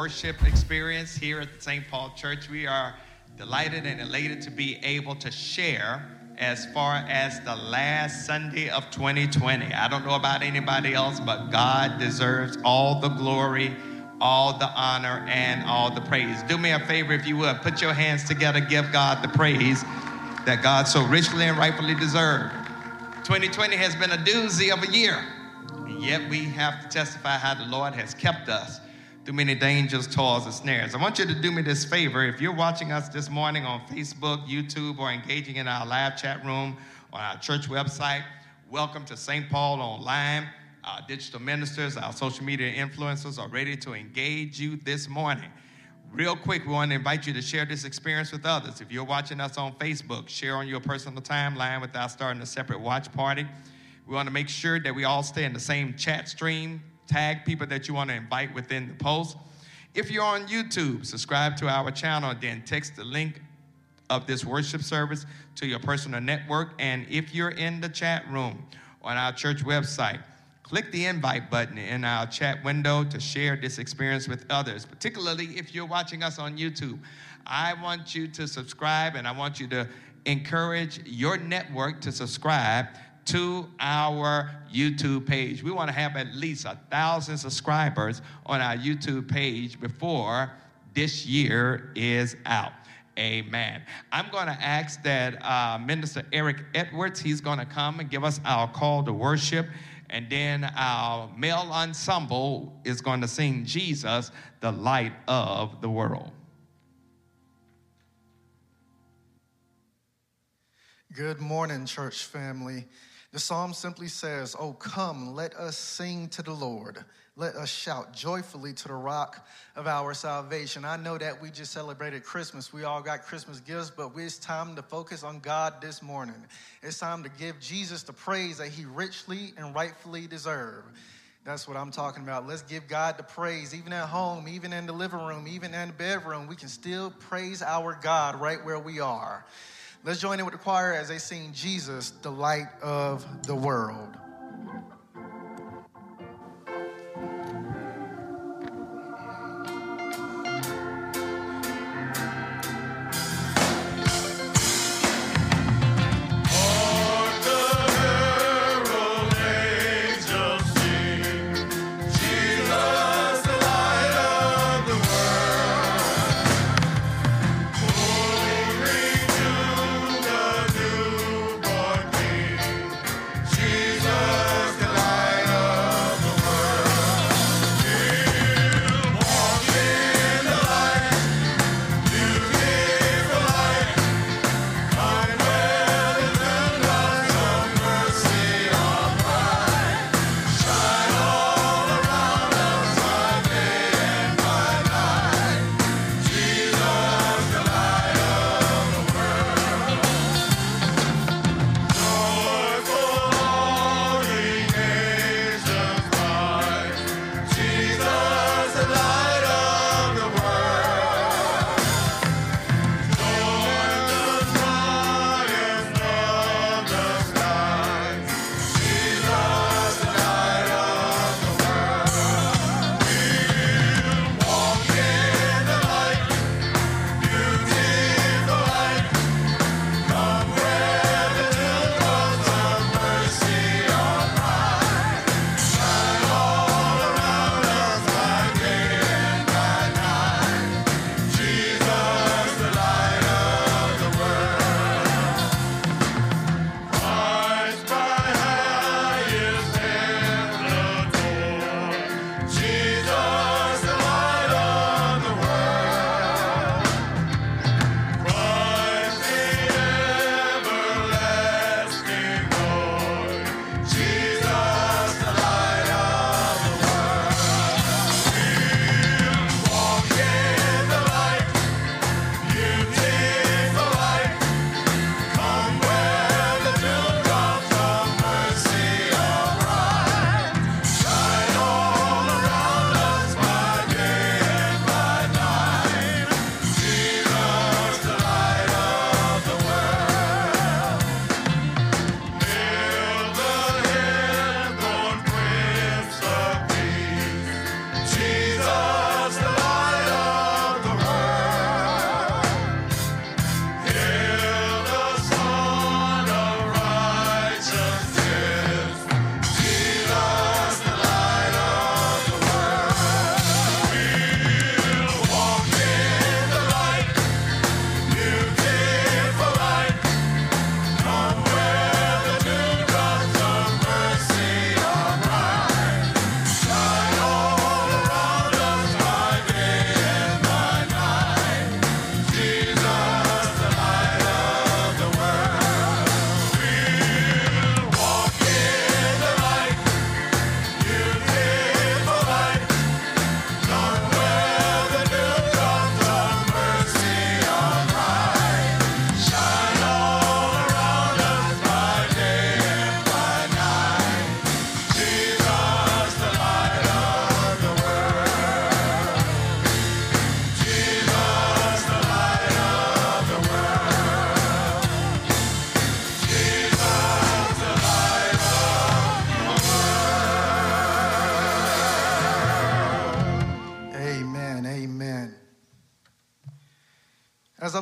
worship experience here at St. Paul Church. We are delighted and elated to be able to share as far as the last Sunday of 2020. I don't know about anybody else, but God deserves all the glory, all the honor, and all the praise. Do me a favor if you would. Put your hands together, give God the praise that God so richly and rightfully deserved. 2020 has been a doozy of a year. And yet we have to testify how the Lord has kept us through many dangers, toils, and snares. I want you to do me this favor. If you're watching us this morning on Facebook, YouTube, or engaging in our live chat room on our church website, welcome to St. Paul Online. Our digital ministers, our social media influencers are ready to engage you this morning. Real quick, we want to invite you to share this experience with others. If you're watching us on Facebook, share on your personal timeline without starting a separate watch party. We want to make sure that we all stay in the same chat stream. Tag people that you want to invite within the post. If you're on YouTube, subscribe to our channel, then text the link of this worship service to your personal network. And if you're in the chat room on our church website, click the invite button in our chat window to share this experience with others, particularly if you're watching us on YouTube. I want you to subscribe and I want you to encourage your network to subscribe to our YouTube page. We want to have at least a thousand subscribers on our YouTube page before this year is out. Amen. I'm going to ask that uh, Minister Eric Edwards, he's going to come and give us our call to worship. And then our male ensemble is going to sing Jesus, the light of the world. Good morning, church family. The psalm simply says, Oh, come, let us sing to the Lord. Let us shout joyfully to the rock of our salvation. I know that we just celebrated Christmas. We all got Christmas gifts, but it's time to focus on God this morning. It's time to give Jesus the praise that he richly and rightfully deserves. That's what I'm talking about. Let's give God the praise, even at home, even in the living room, even in the bedroom. We can still praise our God right where we are. Let's join in with the choir as they sing Jesus, the light of the world.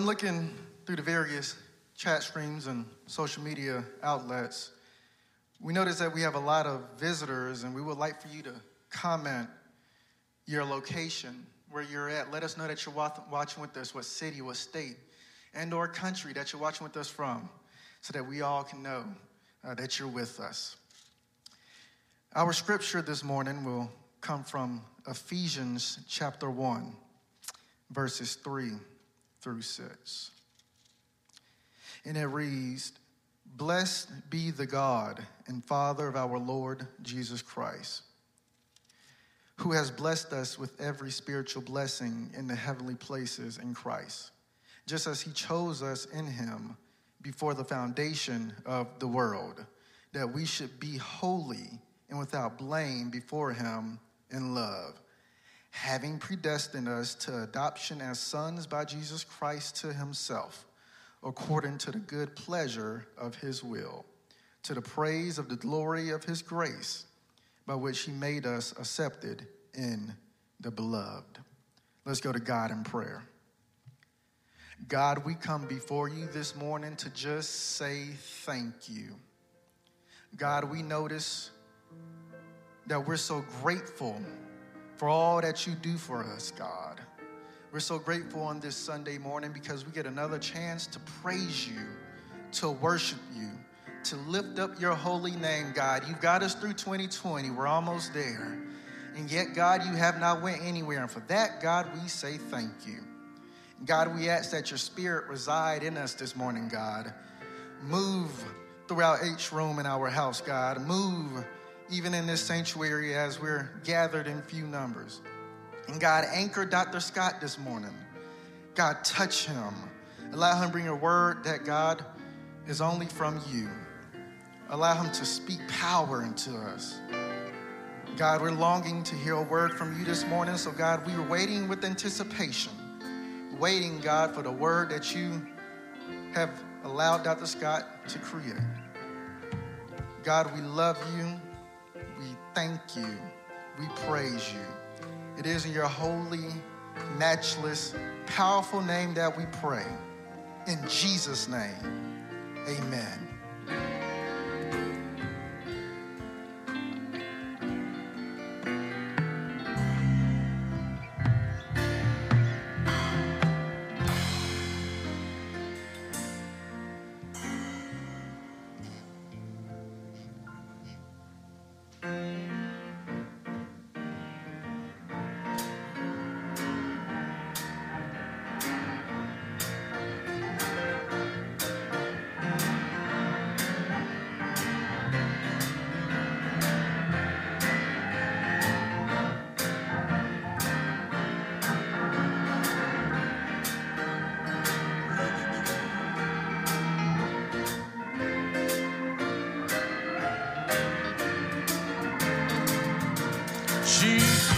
Looking through the various chat streams and social media outlets, we notice that we have a lot of visitors, and we would like for you to comment your location, where you're at. Let us know that you're watching with us, what city, what state, and or country that you're watching with us from, so that we all can know uh, that you're with us. Our scripture this morning will come from Ephesians chapter 1, verses 3 through 6. And it reads, Blessed be the God and Father of our Lord Jesus Christ, who has blessed us with every spiritual blessing in the heavenly places in Christ, just as he chose us in him before the foundation of the world, that we should be holy and without blame before him in love, having predestined us to adoption as sons by Jesus Christ to himself according to the good pleasure of his will, to the praise of the glory of his grace, by which he made us accepted in the beloved. Let's go to God in prayer. God, we come before you this morning to just say thank you. God, we notice that we're so grateful for all that you do for us, God. We're so grateful on this Sunday morning because we get another chance to praise you, to worship you, to lift up your holy name, God. You've got us through 2020. We're almost there. And yet, God, you have not went anywhere. And for that, God, we say thank you. God, we ask that your spirit reside in us this morning, God. Move throughout each room in our house, God. Move even in this sanctuary as we're gathered in few numbers. And God, anchor Dr. Scott this morning. God, touch him. Allow him bring a word that God is only from you. Allow him to speak power into us. God, we're longing to hear a word from you this morning. So, God, we are waiting with anticipation, waiting, God, for the word that you have allowed Dr. Scott to create. God, we love you. Thank you. We praise you. It is in your holy, matchless, powerful name that we pray. In Jesus' name, amen. He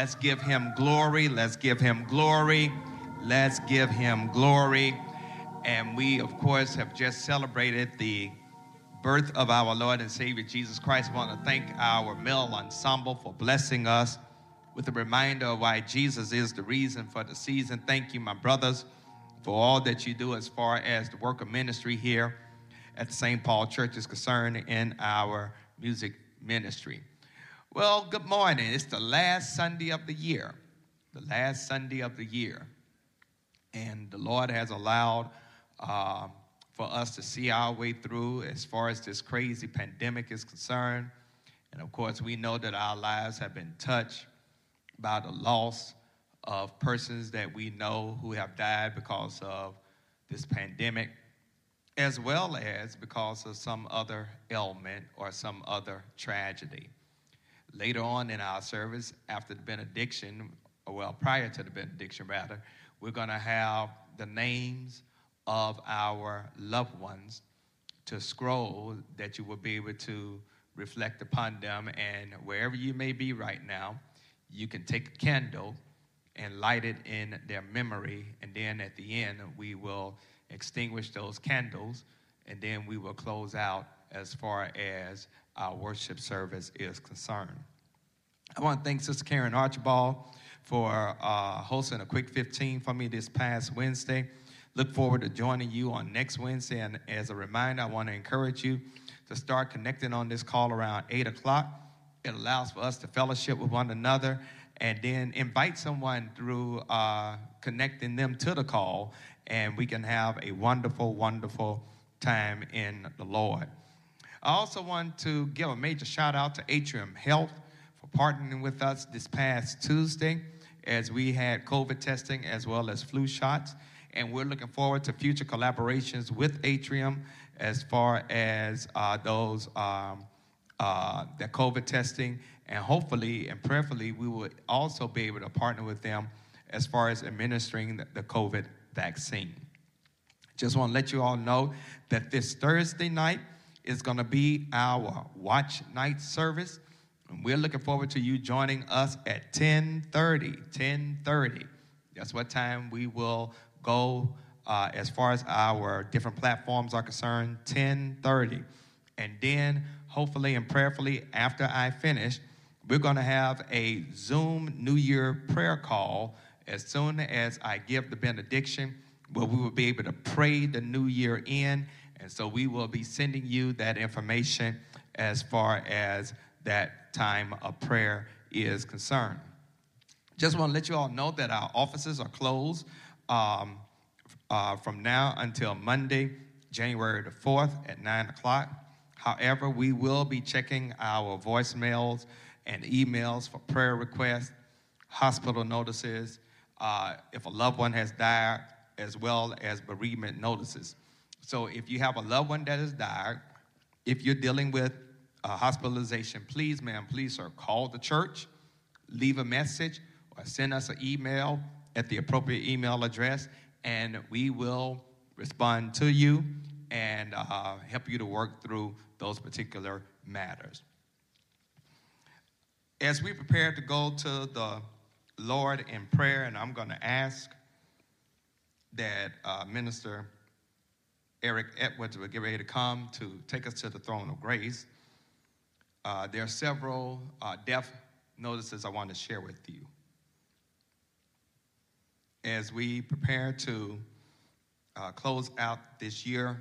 Let's give him glory. Let's give him glory. Let's give him glory. And we, of course, have just celebrated the birth of our Lord and Savior Jesus Christ. I want to thank our male ensemble for blessing us with a reminder of why Jesus is the reason for the season. Thank you, my brothers, for all that you do as far as the work of ministry here at the St. Paul Church is concerned in our music ministry. Well, good morning. It's the last Sunday of the year. The last Sunday of the year. And the Lord has allowed uh, for us to see our way through as far as this crazy pandemic is concerned. And of course, we know that our lives have been touched by the loss of persons that we know who have died because of this pandemic, as well as because of some other ailment or some other tragedy. Later on in our service, after the benediction, or well, prior to the benediction, rather, we're going to have the names of our loved ones to scroll that you will be able to reflect upon them. And wherever you may be right now, you can take a candle and light it in their memory. And then at the end, we will extinguish those candles and then we will close out as far as our worship service is concerned. I want to thank Sister Karen Archibald for uh, hosting a quick 15 for me this past Wednesday. Look forward to joining you on next Wednesday. And as a reminder, I want to encourage you to start connecting on this call around 8 o'clock. It allows for us to fellowship with one another and then invite someone through uh, connecting them to the call, and we can have a wonderful, wonderful time in the Lord. I also want to give a major shout out to Atrium Health for partnering with us this past Tuesday as we had COVID testing as well as flu shots. And we're looking forward to future collaborations with Atrium as far as uh, those um, uh, the COVID testing, and hopefully and prayerfully, we will also be able to partner with them as far as administering the, the COVID vaccine. Just want to let you all know that this Thursday night, is going to be our watch night service. And we're looking forward to you joining us at 1030. 1030. That's what time we will go uh, as far as our different platforms are concerned. 1030. And then, hopefully and prayerfully, after I finish, we're going to have a Zoom New Year prayer call as soon as I give the benediction, where we will be able to pray the new year in and so we will be sending you that information as far as that time of prayer is concerned. Just want to let you all know that our offices are closed um, uh, from now until Monday, January the 4th at 9 o'clock. However, we will be checking our voicemails and emails for prayer requests, hospital notices, uh, if a loved one has died, as well as bereavement notices. So if you have a loved one that has died, if you're dealing with a hospitalization, please, ma'am, please, sir, call the church, leave a message, or send us an email at the appropriate email address, and we will respond to you and uh, help you to work through those particular matters. As we prepare to go to the Lord in prayer, and I'm going to ask that uh, Minister Eric Edwards will get ready to come to take us to the throne of grace. Uh, there are several uh, death notices I want to share with you. As we prepare to uh, close out this year,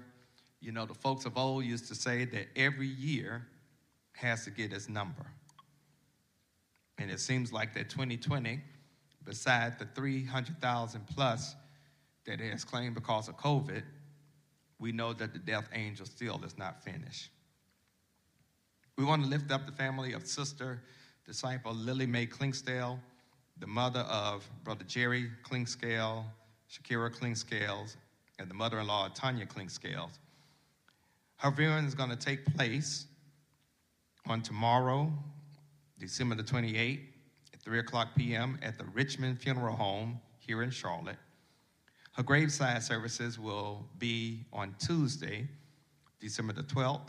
you know, the folks of old used to say that every year has to get its number. And it seems like that 2020, beside the 300,000 plus that it has claimed because of COVID, we know that the death angel still is not finished. We want to lift up the family of Sister Disciple Lily Mae Klingsdale, the mother of Brother Jerry Klingscale, Shakira Klingscales, and the mother in law, Tanya Klingscales. Her viewing is going to take place on tomorrow, December the 28th, at 3 o'clock p.m. at the Richmond Funeral Home here in Charlotte. Her graveside services will be on Tuesday, December the 12th.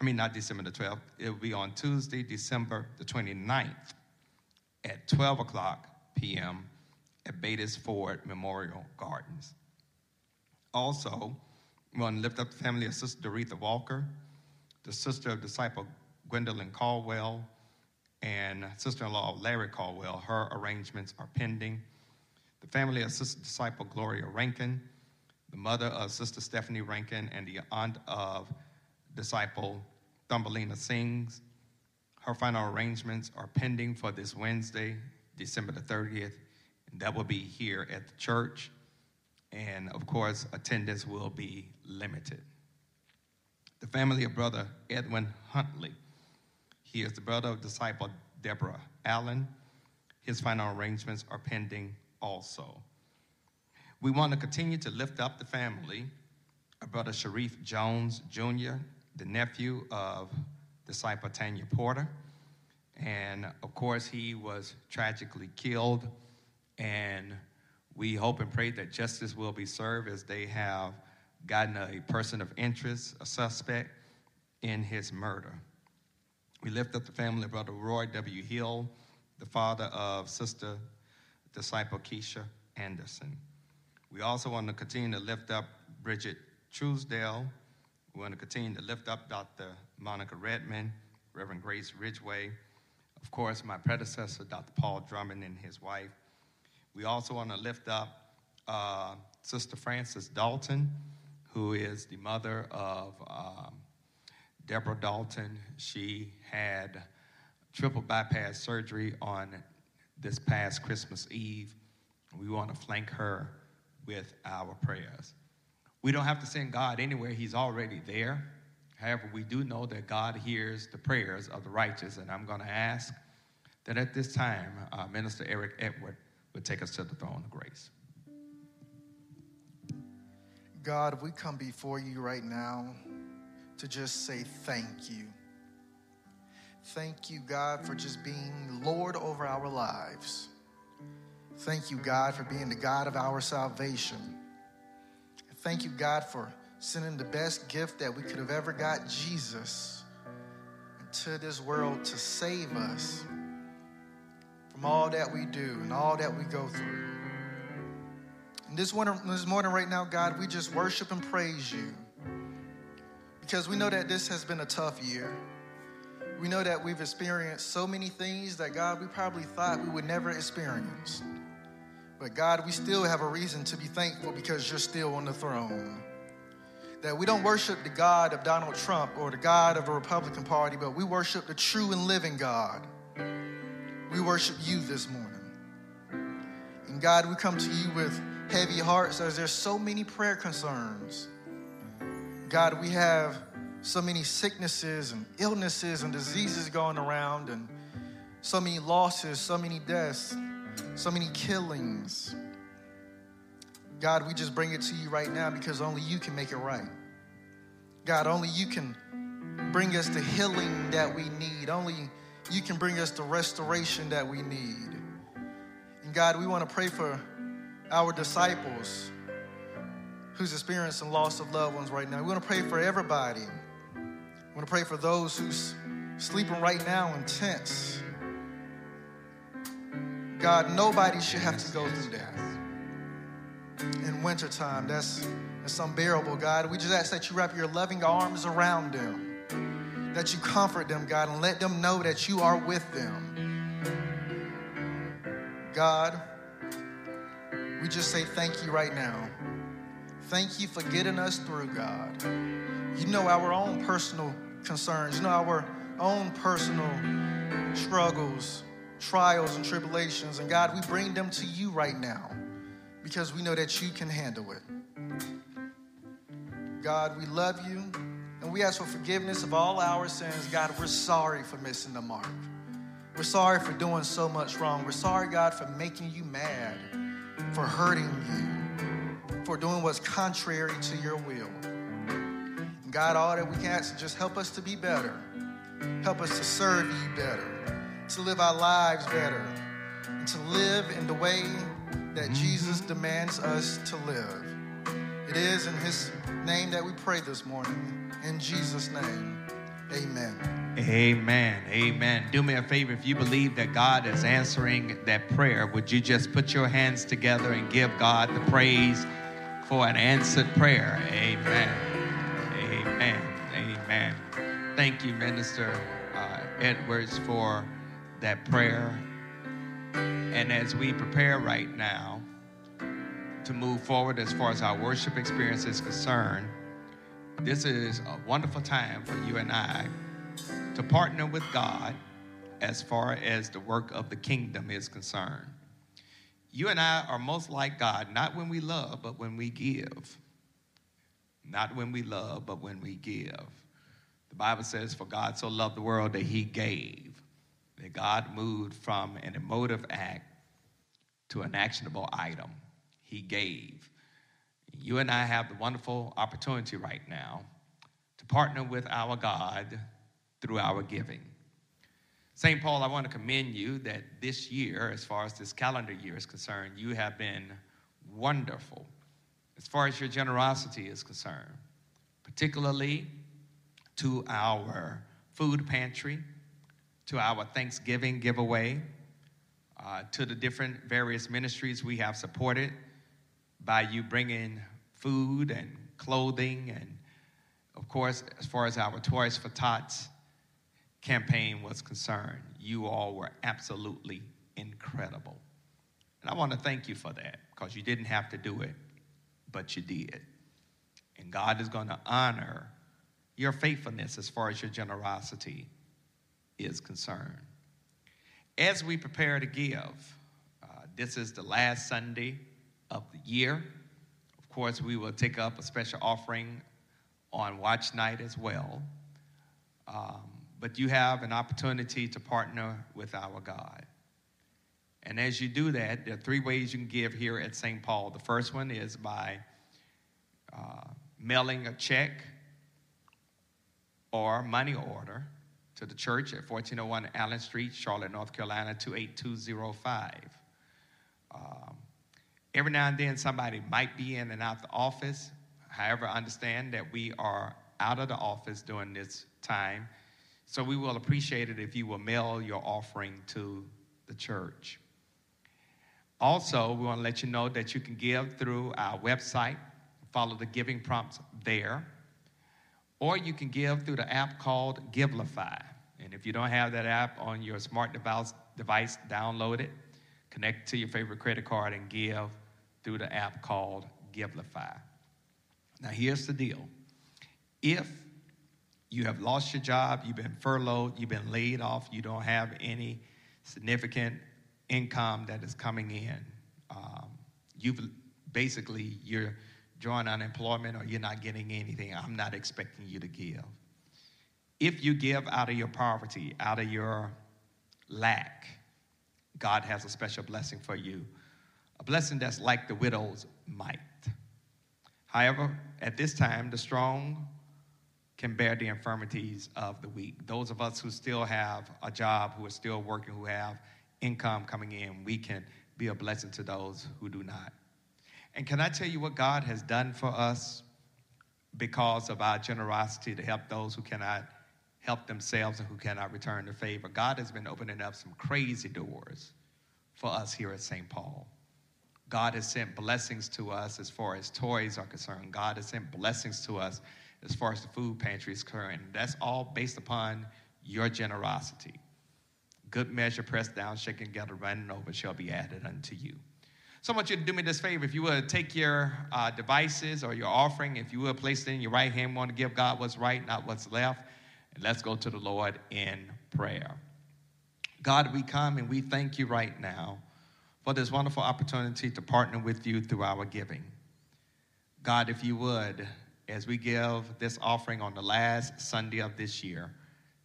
I mean, not December the 12th. It will be on Tuesday, December the 29th at 12 o'clock p.m. at Beatties Ford Memorial Gardens. Also, we want to lift up the family of Sister Doretha Walker, the sister of disciple Gwendolyn Caldwell, and sister in law Larry Caldwell. Her arrangements are pending the family of Sister Disciple Gloria Rankin, the mother of Sister Stephanie Rankin, and the aunt of Disciple Thumbelina Sings. Her final arrangements are pending for this Wednesday, December the 30th, and that will be here at the church. And of course, attendance will be limited. The family of Brother Edwin Huntley. He is the brother of disciple Deborah Allen. His final arrangements are pending also. We want to continue to lift up the family of Brother Sharif Jones Jr., the nephew of disciple Tanya Porter. And of course, he was tragically killed. And we hope and pray that justice will be served as they have gotten a person of interest, a suspect, in his murder. We lift up the family of Brother Roy W. Hill, the father of Sister disciple Keisha Anderson. We also want to continue to lift up Bridget Truesdale. We want to continue to lift up Dr. Monica Redman, Reverend Grace Ridgway, of course, my predecessor, Dr. Paul Drummond, and his wife. We also want to lift up uh, Sister Frances Dalton, who is the mother of um, Deborah Dalton. She had triple bypass surgery on this past Christmas Eve. We want to flank her with our prayers. We don't have to send God anywhere, He's already there. However, we do know that God hears the prayers of the righteous, and I'm going to ask that at this time, uh, Minister Eric Edward would take us to the throne of grace. God, we come before you right now to just say thank you. Thank you, God, for just being Lord over our lives. Thank you, God, for being the God of our salvation. Thank you, God, for sending the best gift that we could have ever got, Jesus, into this world to save us from all that we do and all that we go through. And this morning, this morning right now, God, we just worship and praise you because we know that this has been a tough year. We know that we've experienced so many things that, God, we probably thought we would never experience. But, God, we still have a reason to be thankful because you're still on the throne. That we don't worship the God of Donald Trump or the God of a Republican Party, but we worship the true and living God. We worship you this morning. And God, we come to you with heavy hearts as there's so many prayer concerns. God, we have so many sicknesses and illnesses and diseases going around, and so many losses, so many deaths, so many killings. God, we just bring it to you right now because only you can make it right. God, only you can bring us the healing that we need. Only you can bring us the restoration that we need. And God, we want to pray for our disciples who's experiencing loss of loved ones right now. We want to pray for everybody I want to pray for those who's sleeping right now in tents God, nobody should have to go through that. In wintertime, that's, that's unbearable, God. We just ask that you wrap your loving arms around them, that you comfort them, God, and let them know that you are with them. God, we just say thank you right now. Thank you for getting us through, God. You know our own personal concerns, you know our own personal struggles, trials, and tribulations. And God, we bring them to you right now because we know that you can handle it. God, we love you and we ask for forgiveness of all our sins. God, we're sorry for missing the mark. We're sorry for doing so much wrong. We're sorry, God, for making you mad, for hurting you, for doing what's contrary to your will. God, all that we can ask just help us to be better. Help us to serve you better, to live our lives better, and to live in the way that Jesus demands us to live. It is in his name that we pray this morning. In Jesus' name, amen. Amen. Amen. Do me a favor if you believe that God is answering that prayer, would you just put your hands together and give God the praise for an answered prayer? Amen. Amen. Amen. Thank you, Minister uh, Edwards, for that prayer. And as we prepare right now to move forward as far as our worship experience is concerned, this is a wonderful time for you and I to partner with God as far as the work of the kingdom is concerned. You and I are most like God, not when we love, but when we give. Not when we love, but when we give. The Bible says, For God so loved the world that he gave, that God moved from an emotive act to an actionable item. He gave. You and I have the wonderful opportunity right now to partner with our God through our giving. St. Paul, I want to commend you that this year, as far as this calendar year is concerned, you have been wonderful as far as your generosity is concerned, particularly to our food pantry, to our Thanksgiving giveaway, uh, to the different various ministries we have supported by you bringing food and clothing, and of course, as far as our Toys for Tots campaign was concerned, you all were absolutely incredible. And I want to thank you for that because you didn't have to do it, but you did. And God is going to honor your faithfulness as far as your generosity is concerned. As we prepare to give, uh, this is the last Sunday of the year. Of course, we will take up a special offering on watch night as well. Um, but you have an opportunity to partner with our God. And as you do that, there are three ways you can give here at St. Paul. The first one is by uh, mailing a check or money order to the church at 1401 Allen Street, Charlotte, North Carolina, 28205. Um, every now and then, somebody might be in and out the office. However, understand that we are out of the office during this time. So we will appreciate it if you will mail your offering to the church. Also, we want to let you know that you can give through our website, follow the giving prompts there, or you can give through the app called Givelify. And if you don't have that app on your smart device, device download it, connect to your favorite credit card, and give through the app called Givelify. Now, here's the deal if you have lost your job, you've been furloughed, you've been laid off, you don't have any significant income that is coming in, um, you've basically, you're drawing unemployment or you're not getting anything. I'm not expecting you to give. If you give out of your poverty, out of your lack, God has a special blessing for you, a blessing that's like the widow's mite. However, at this time, the strong can bear the infirmities of the weak. Those of us who still have a job, who are still working, who have income coming in, we can be a blessing to those who do not. And can I tell you what God has done for us because of our generosity to help those who cannot help themselves and who cannot return the favor? God has been opening up some crazy doors for us here at St. Paul. God has sent blessings to us as far as toys are concerned. God has sent blessings to us as far as the food pantry is concerned. That's all based upon your generosity. Good measure, pressed down, shaken together, running over, shall be added unto you. So I want you to do me this favor. If you would take your uh, devices or your offering, if you would place it in your right hand, want to give God what's right, not what's left. And let's go to the Lord in prayer. God, we come and we thank you right now for this wonderful opportunity to partner with you through our giving. God, if you would, as we give this offering on the last Sunday of this year,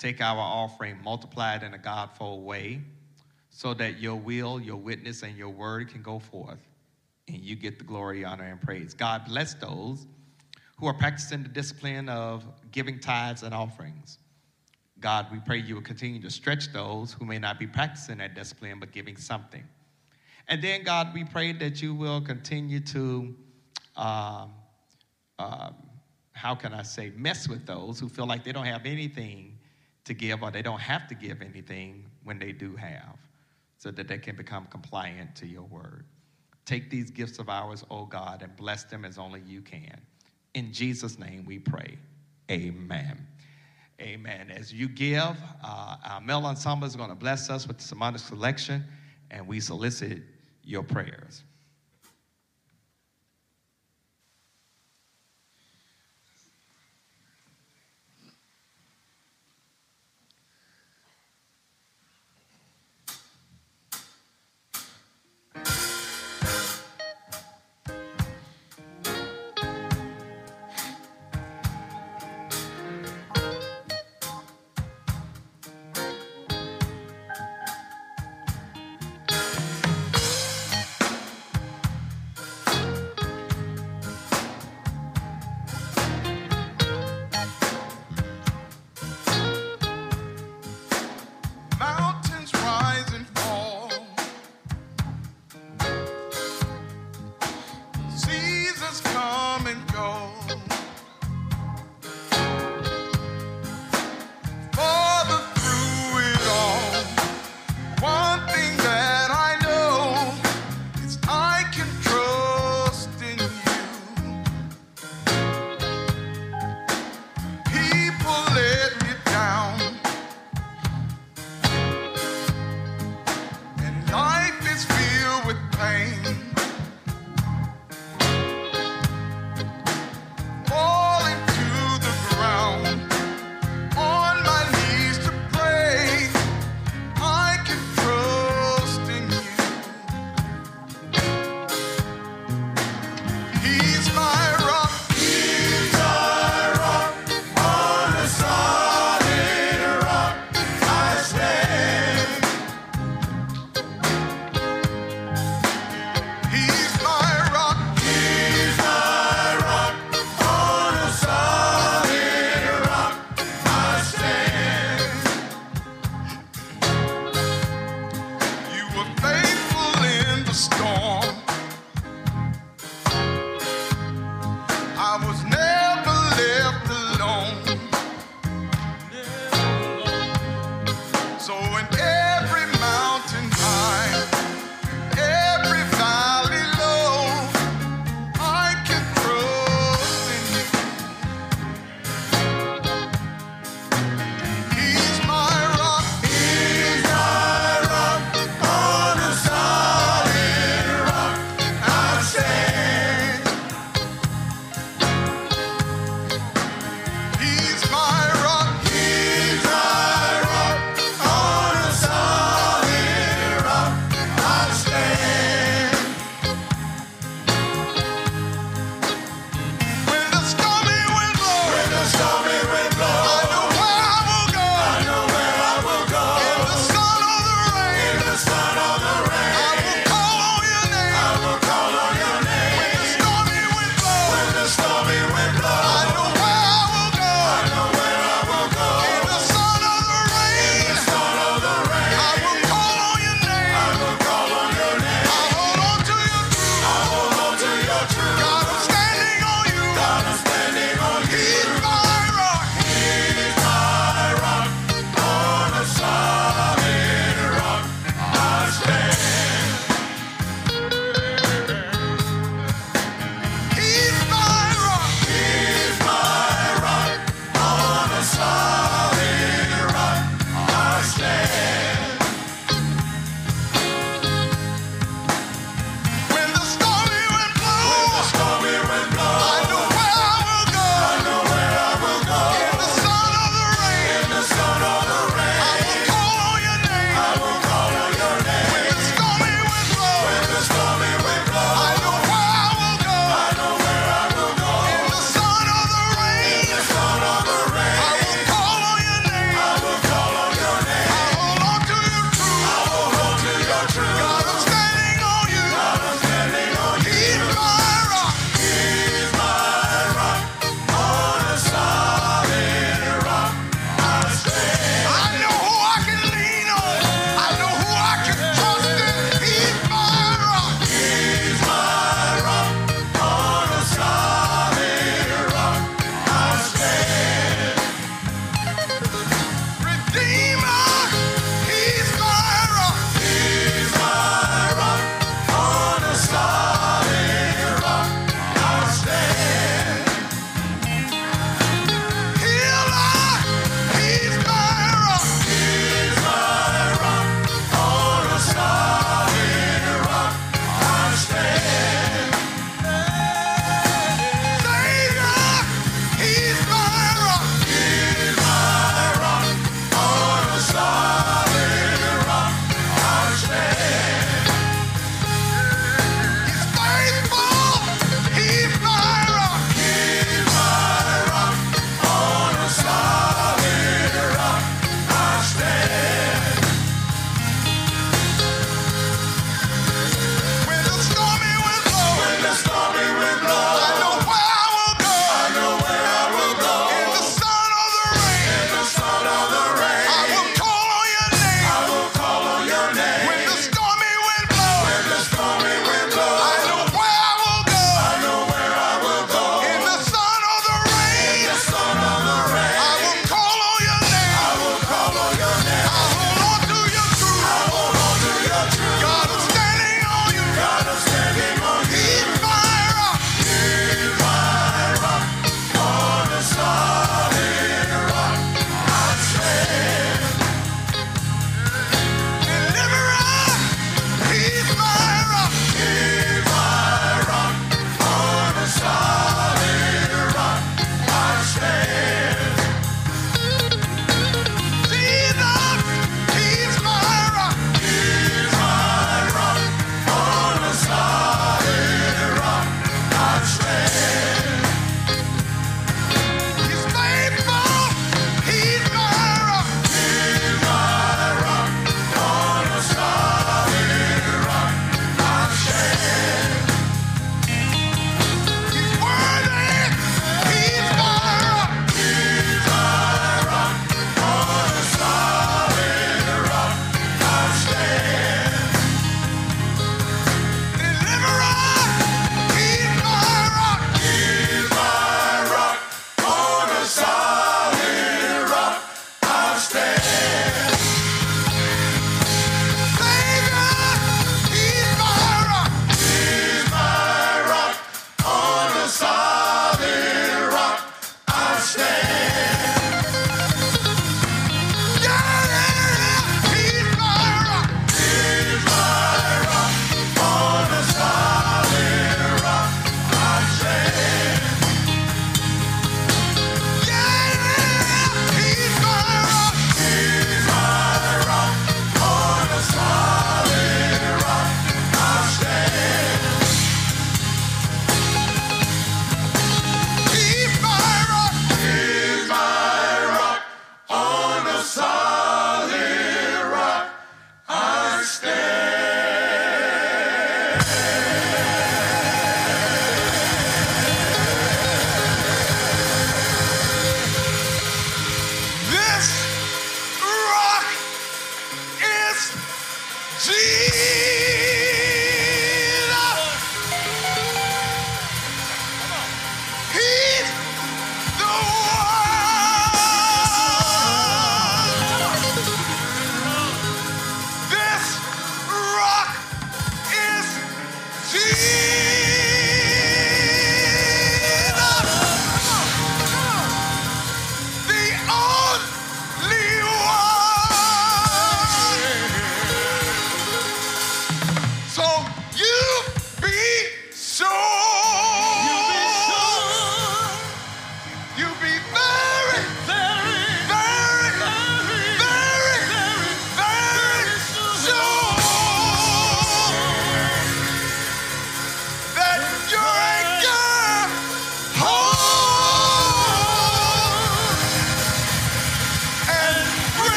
take our offering, multiply it in a Godfold way so that your will, your witness, and your word can go forth and you get the glory, honor, and praise. God bless those who are practicing the discipline of giving tithes and offerings. God, we pray you will continue to stretch those who may not be practicing that discipline but giving something. And then, God, we pray that you will continue to, um, uh, how can I say, mess with those who feel like they don't have anything to give or they don't have to give anything when they do have so that they can become compliant to your word. Take these gifts of ours, O oh God, and bless them as only you can. In Jesus' name we pray. Amen. Amen. As you give, uh, our male ensemble is going to bless us with the sermonic selection, and we solicit your prayers.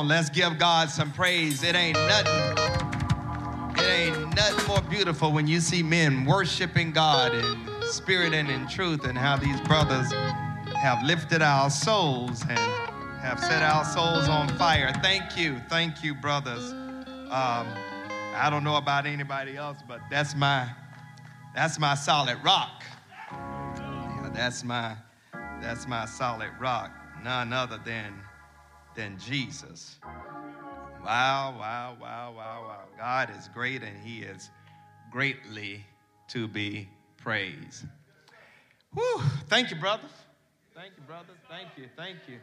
On, let's give God some praise. It ain't nothing. It ain't nothing more beautiful when you see men worshiping God in spirit and in truth, and how these brothers have lifted our souls and have set our souls on fire. Thank you, thank you, brothers. Um, I don't know about anybody else, but that's my that's my solid rock. Yeah, that's my that's my solid rock. None other than than Jesus. Wow, wow, wow, wow, wow. God is great and he is greatly to be praised. Whew. Thank you, brothers. Thank you, brothers. Thank you, thank you.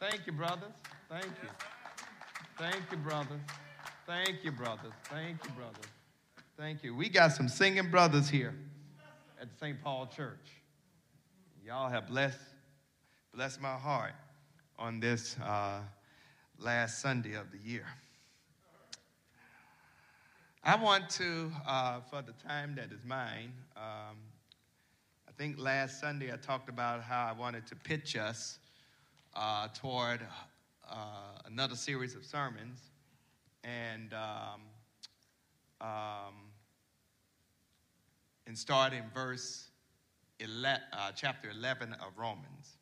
Thank you, brothers. Thank you. Thank you, brothers. Thank you, brothers. Thank you, brothers. Thank you. We got some singing brothers here at St. Paul Church. Y'all have blessed, blessed my heart on this uh, last Sunday of the year. I want to, uh, for the time that is mine, um, I think last Sunday I talked about how I wanted to pitch us uh, toward uh, another series of sermons. And, um, um, and start in verse 11, uh, chapter 11 of Romans.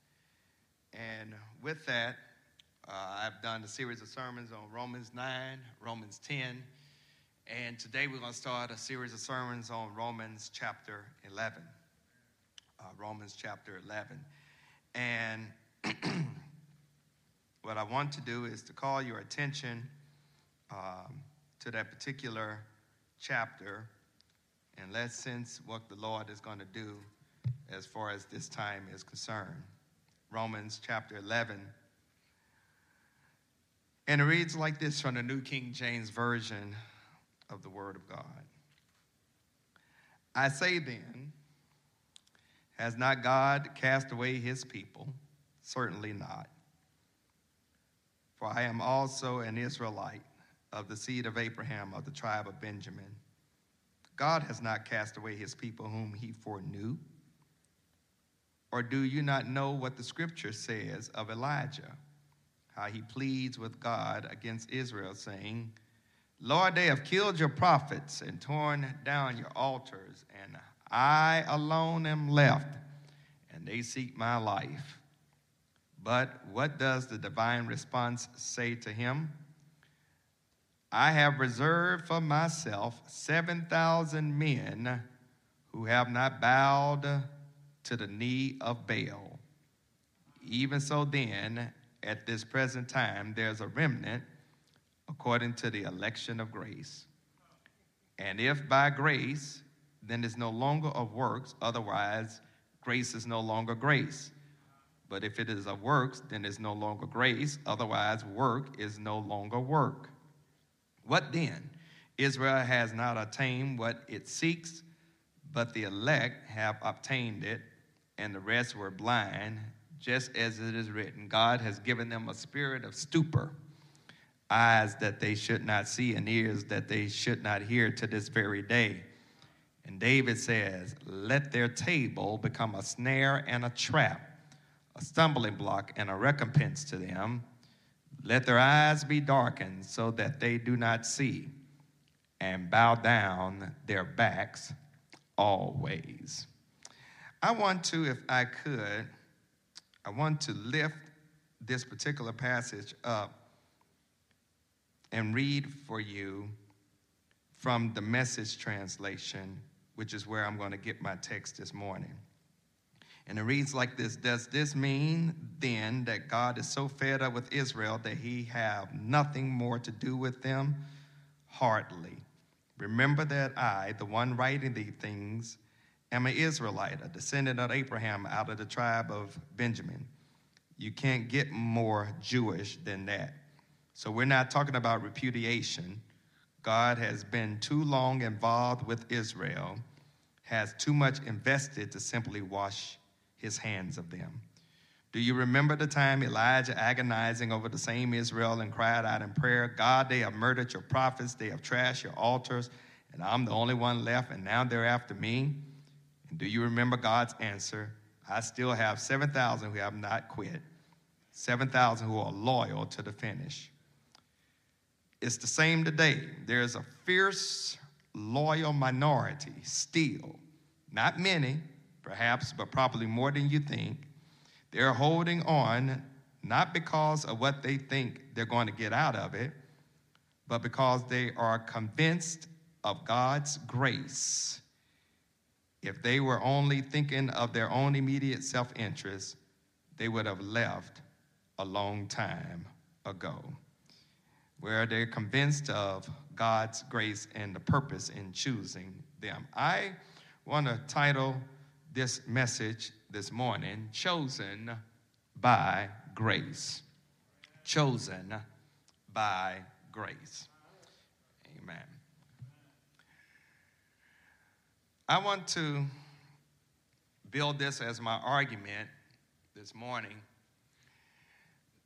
And with that, uh, I've done a series of sermons on Romans 9, Romans 10, and today we're going to start a series of sermons on Romans chapter 11. Uh, Romans chapter 11. And what I want to do is to call your attention um, to that particular chapter and let's sense what the Lord is going to do as far as this time is concerned. Romans chapter 11. And it reads like this from the New King James Version of the Word of God. I say then, has not God cast away his people? Certainly not. For I am also an Israelite of the seed of Abraham of the tribe of Benjamin. God has not cast away his people whom he foreknew. Or do you not know what the scripture says of Elijah? How he pleads with God against Israel, saying, Lord, they have killed your prophets and torn down your altars, and I alone am left, and they seek my life. But what does the divine response say to him? I have reserved for myself 7,000 men who have not bowed to the knee of Baal. Even so, then, at this present time, there's a remnant according to the election of grace. And if by grace, then it's no longer of works, otherwise, grace is no longer grace. But if it is of works, then it's no longer grace, otherwise, work is no longer work. What then? Israel has not attained what it seeks, but the elect have obtained it, and the rest were blind, just as it is written God has given them a spirit of stupor, eyes that they should not see, and ears that they should not hear to this very day. And David says, Let their table become a snare and a trap, a stumbling block and a recompense to them. Let their eyes be darkened so that they do not see, and bow down their backs always. I want to, if I could, I want to lift this particular passage up and read for you from the message translation, which is where I'm going to get my text this morning. And it reads like this Does this mean then that God is so fed up with Israel that he have nothing more to do with them? Hardly. Remember that I, the one writing these things, am an Israelite, a descendant of Abraham out of the tribe of Benjamin. You can't get more Jewish than that. So we're not talking about repudiation. God has been too long involved with Israel, has too much invested to simply wash his hands of them. Do you remember the time Elijah agonizing over the same Israel and cried out in prayer, God, they have murdered your prophets, they have trashed your altars, and I'm the only one left, and now they're after me? Do you remember God's answer? I still have 7,000 who have not quit, 7,000 who are loyal to the finish. It's the same today. There's a fierce, loyal minority still, not many, perhaps, but probably more than you think they're holding on not because of what they think they're going to get out of it, but because they are convinced of God's grace. If they were only thinking of their own immediate self interest, they would have left a long time ago. Where they're convinced of God's grace and the purpose in choosing them. I want to title this message this morning chosen by grace. Chosen by grace. Amen. I want to build this as my argument this morning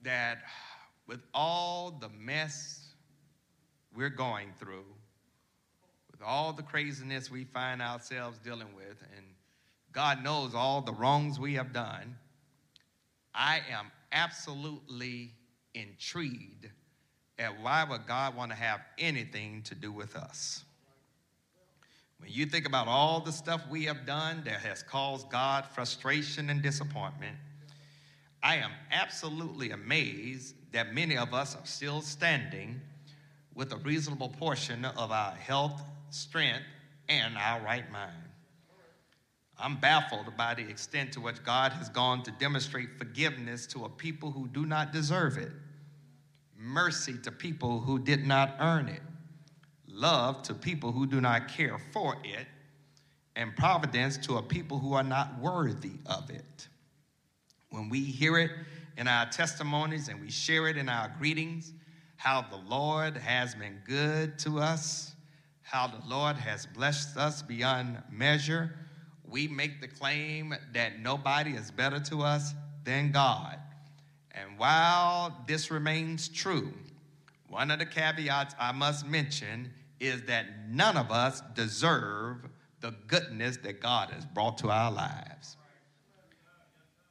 that with all the mess we're going through, with all the craziness we find ourselves dealing with, and God knows all the wrongs we have done. I am absolutely intrigued at why would God want to have anything to do with us? When you think about all the stuff we have done that has caused God frustration and disappointment, I am absolutely amazed that many of us are still standing with a reasonable portion of our health, strength, and our right mind. I'm baffled by the extent to which God has gone to demonstrate forgiveness to a people who do not deserve it, mercy to people who did not earn it, love to people who do not care for it, and providence to a people who are not worthy of it. When we hear it in our testimonies and we share it in our greetings, how the Lord has been good to us, how the Lord has blessed us beyond measure we make the claim that nobody is better to us than God. And while this remains true, one of the caveats I must mention is that none of us deserve the goodness that God has brought to our lives.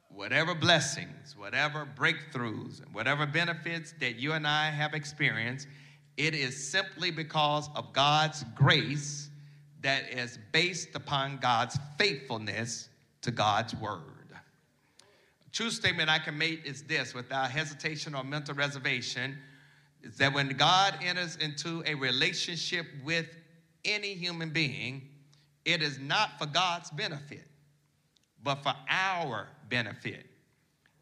Whatever blessings, whatever breakthroughs, whatever benefits that you and I have experienced, it is simply because of God's grace that is based upon God's faithfulness to God's word. A true statement I can make is this without hesitation or mental reservation is that when God enters into a relationship with any human being, it is not for God's benefit, but for our benefit.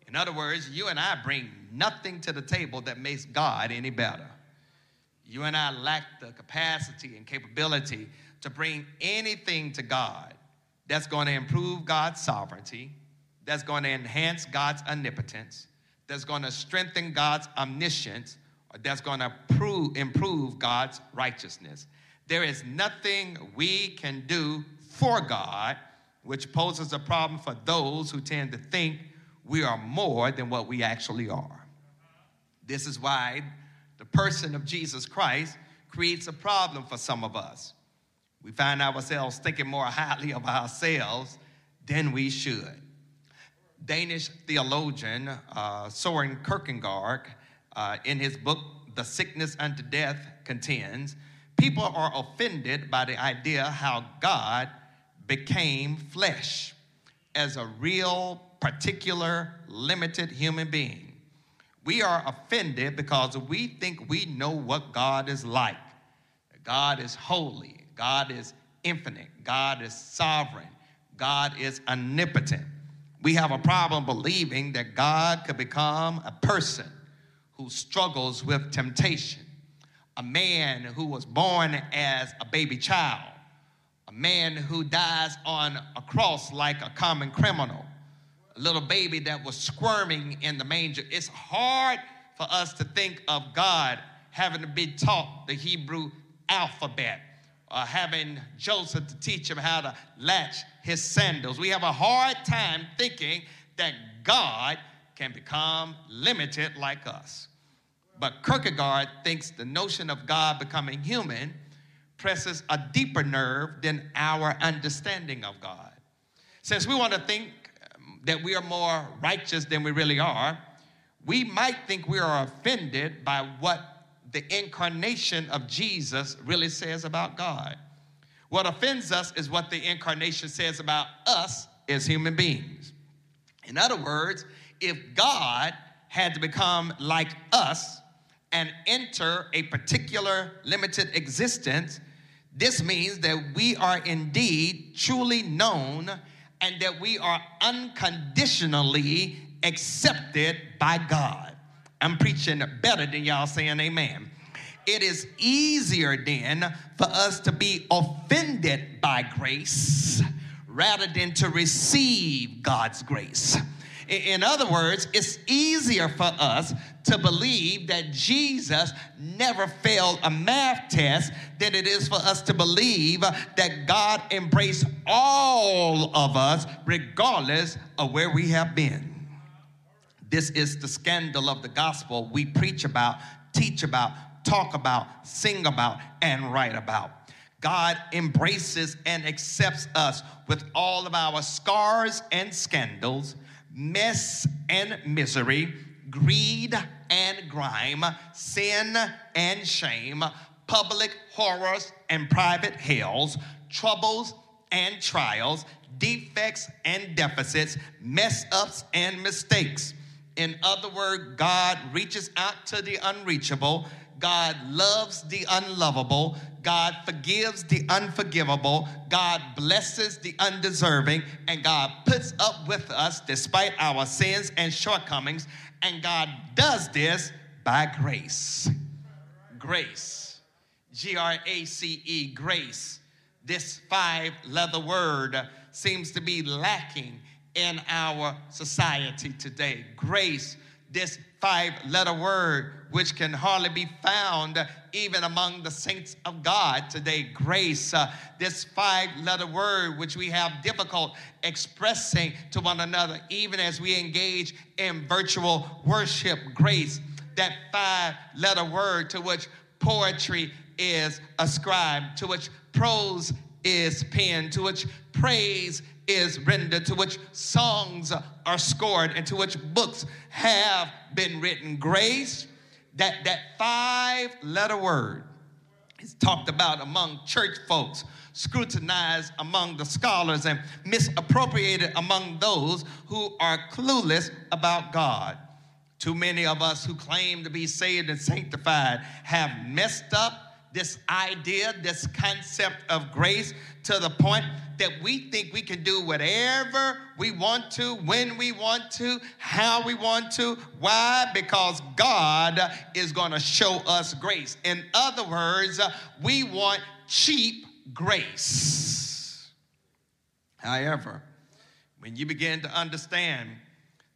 In other words, you and I bring nothing to the table that makes God any better. You and I lack the capacity and capability to bring anything to God that's going to improve God's sovereignty, that's going to enhance God's omnipotence, that's going to strengthen God's omniscience, that's going to prove, improve God's righteousness. There is nothing we can do for God which poses a problem for those who tend to think we are more than what we actually are. This is why the person of Jesus Christ creates a problem for some of us. We find ourselves thinking more highly of ourselves than we should. Danish theologian uh, Soren Kierkegaard, uh, in his book, The Sickness Unto Death, contends people are offended by the idea how God became flesh as a real, particular, limited human being. We are offended because we think we know what God is like. God is holy, God is infinite, God is sovereign, God is omnipotent. We have a problem believing that God could become a person who struggles with temptation, a man who was born as a baby child, a man who dies on a cross like a common criminal, a little baby that was squirming in the manger. It's hard for us to think of God having to be taught the Hebrew alphabet or having Joseph to teach him how to latch his sandals. We have a hard time thinking that God can become limited like us. But Kierkegaard thinks the notion of God becoming human presses a deeper nerve than our understanding of God. Since we want to think um, that we are more righteous than we really are, we might think we are offended by what the incarnation of Jesus really says about God. What offends us is what the incarnation says about us as human beings. In other words, if God had to become like us and enter a particular limited existence, this means that we are indeed truly known and that we are unconditionally accepted by God. I'm preaching better than y'all saying amen. It is easier then for us to be offended by grace rather than to receive God's grace. In other words, it's easier for us to believe that Jesus never failed a math test than it is for us to believe that God embraced all of us regardless of where we have been. This is the scandal of the gospel we preach about, teach about, talk about, sing about, and write about. God embraces and accepts us with all of our scars and scandals mess and misery, greed and grime, sin and shame, public horrors and private hells, troubles and trials, defects and deficits, mess ups and mistakes. In other words, God reaches out to the unreachable. God loves the unlovable. God forgives the unforgivable. God blesses the undeserving. And God puts up with us despite our sins and shortcomings. And God does this by grace. Grace. G R A C E, grace. This five letter word seems to be lacking in our society today. Grace, this five letter word, which can hardly be found even among the saints of God today. Grace, uh, this five letter word, which we have difficult expressing to one another, even as we engage in virtual worship. Grace, that five letter word to which poetry is ascribed, to which prose is penned, to which praise is rendered, to which songs are scored, and to which books have been written. Grace, that, that five letter word, is talked about among church folks, scrutinized among the scholars, and misappropriated among those who are clueless about God. Too many of us who claim to be saved and sanctified have messed up this idea, this concept of grace to the point that we think we can do whatever we want to, when we want to, how we want to. Why? Because God is going to show us grace. In other words, we want cheap grace. However, when you begin to understand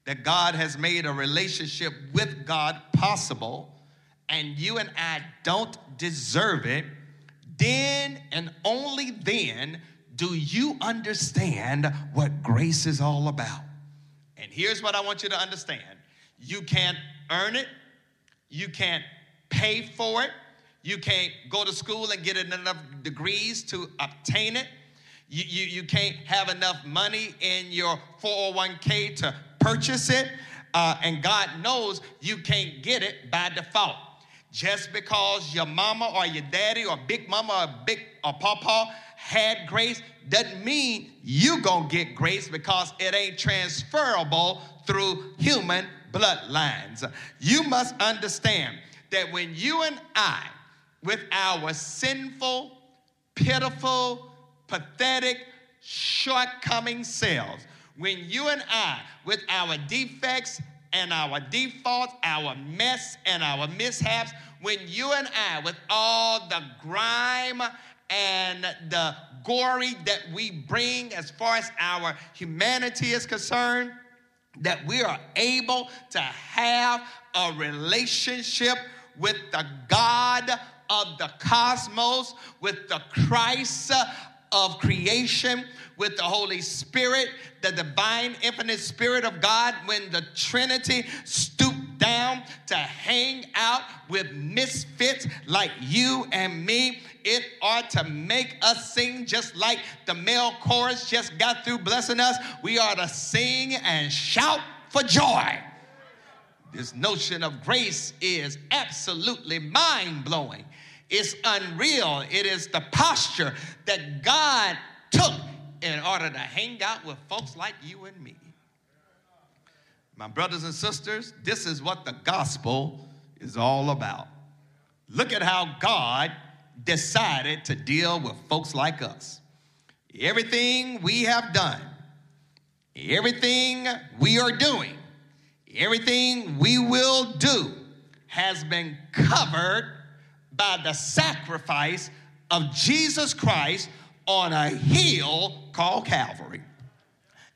that God has made a relationship with God possible, and you and I don't deserve it, then and only then do you understand what grace is all about. And here's what I want you to understand you can't earn it, you can't pay for it, you can't go to school and get enough degrees to obtain it. You, you, you can't have enough money in your 401k to purchase it. Uh, and God knows you can't get it by default. Just because your mama or your daddy or big mama or big or papa had grace doesn't mean you gonna get grace because it ain't transferable through human bloodlines. You must understand that when you and I, with our sinful, pitiful, pathetic, shortcoming selves, when you and I, with our defects and our defaults, our mess and our mishaps, when you and I, with all the grime and the gory that we bring as far as our humanity is concerned, that we are able to have a relationship with the God of the cosmos, with the Christ of creation, with the Holy Spirit, the divine, infinite Spirit of God, when the Trinity stooped down to hang out with misfits like you and me, it ought to make us sing just like the male chorus just got through blessing us. We are to sing and shout for joy. This notion of grace is absolutely mind blowing. It's unreal. It is the posture that God took in order to hang out with folks like you and me. My brothers and sisters, this is what the gospel is all about. Look at how God decided to deal with folks like us. Everything we have done, everything we are doing, everything we will do has been covered by the sacrifice of Jesus Christ on a hill called Calvary.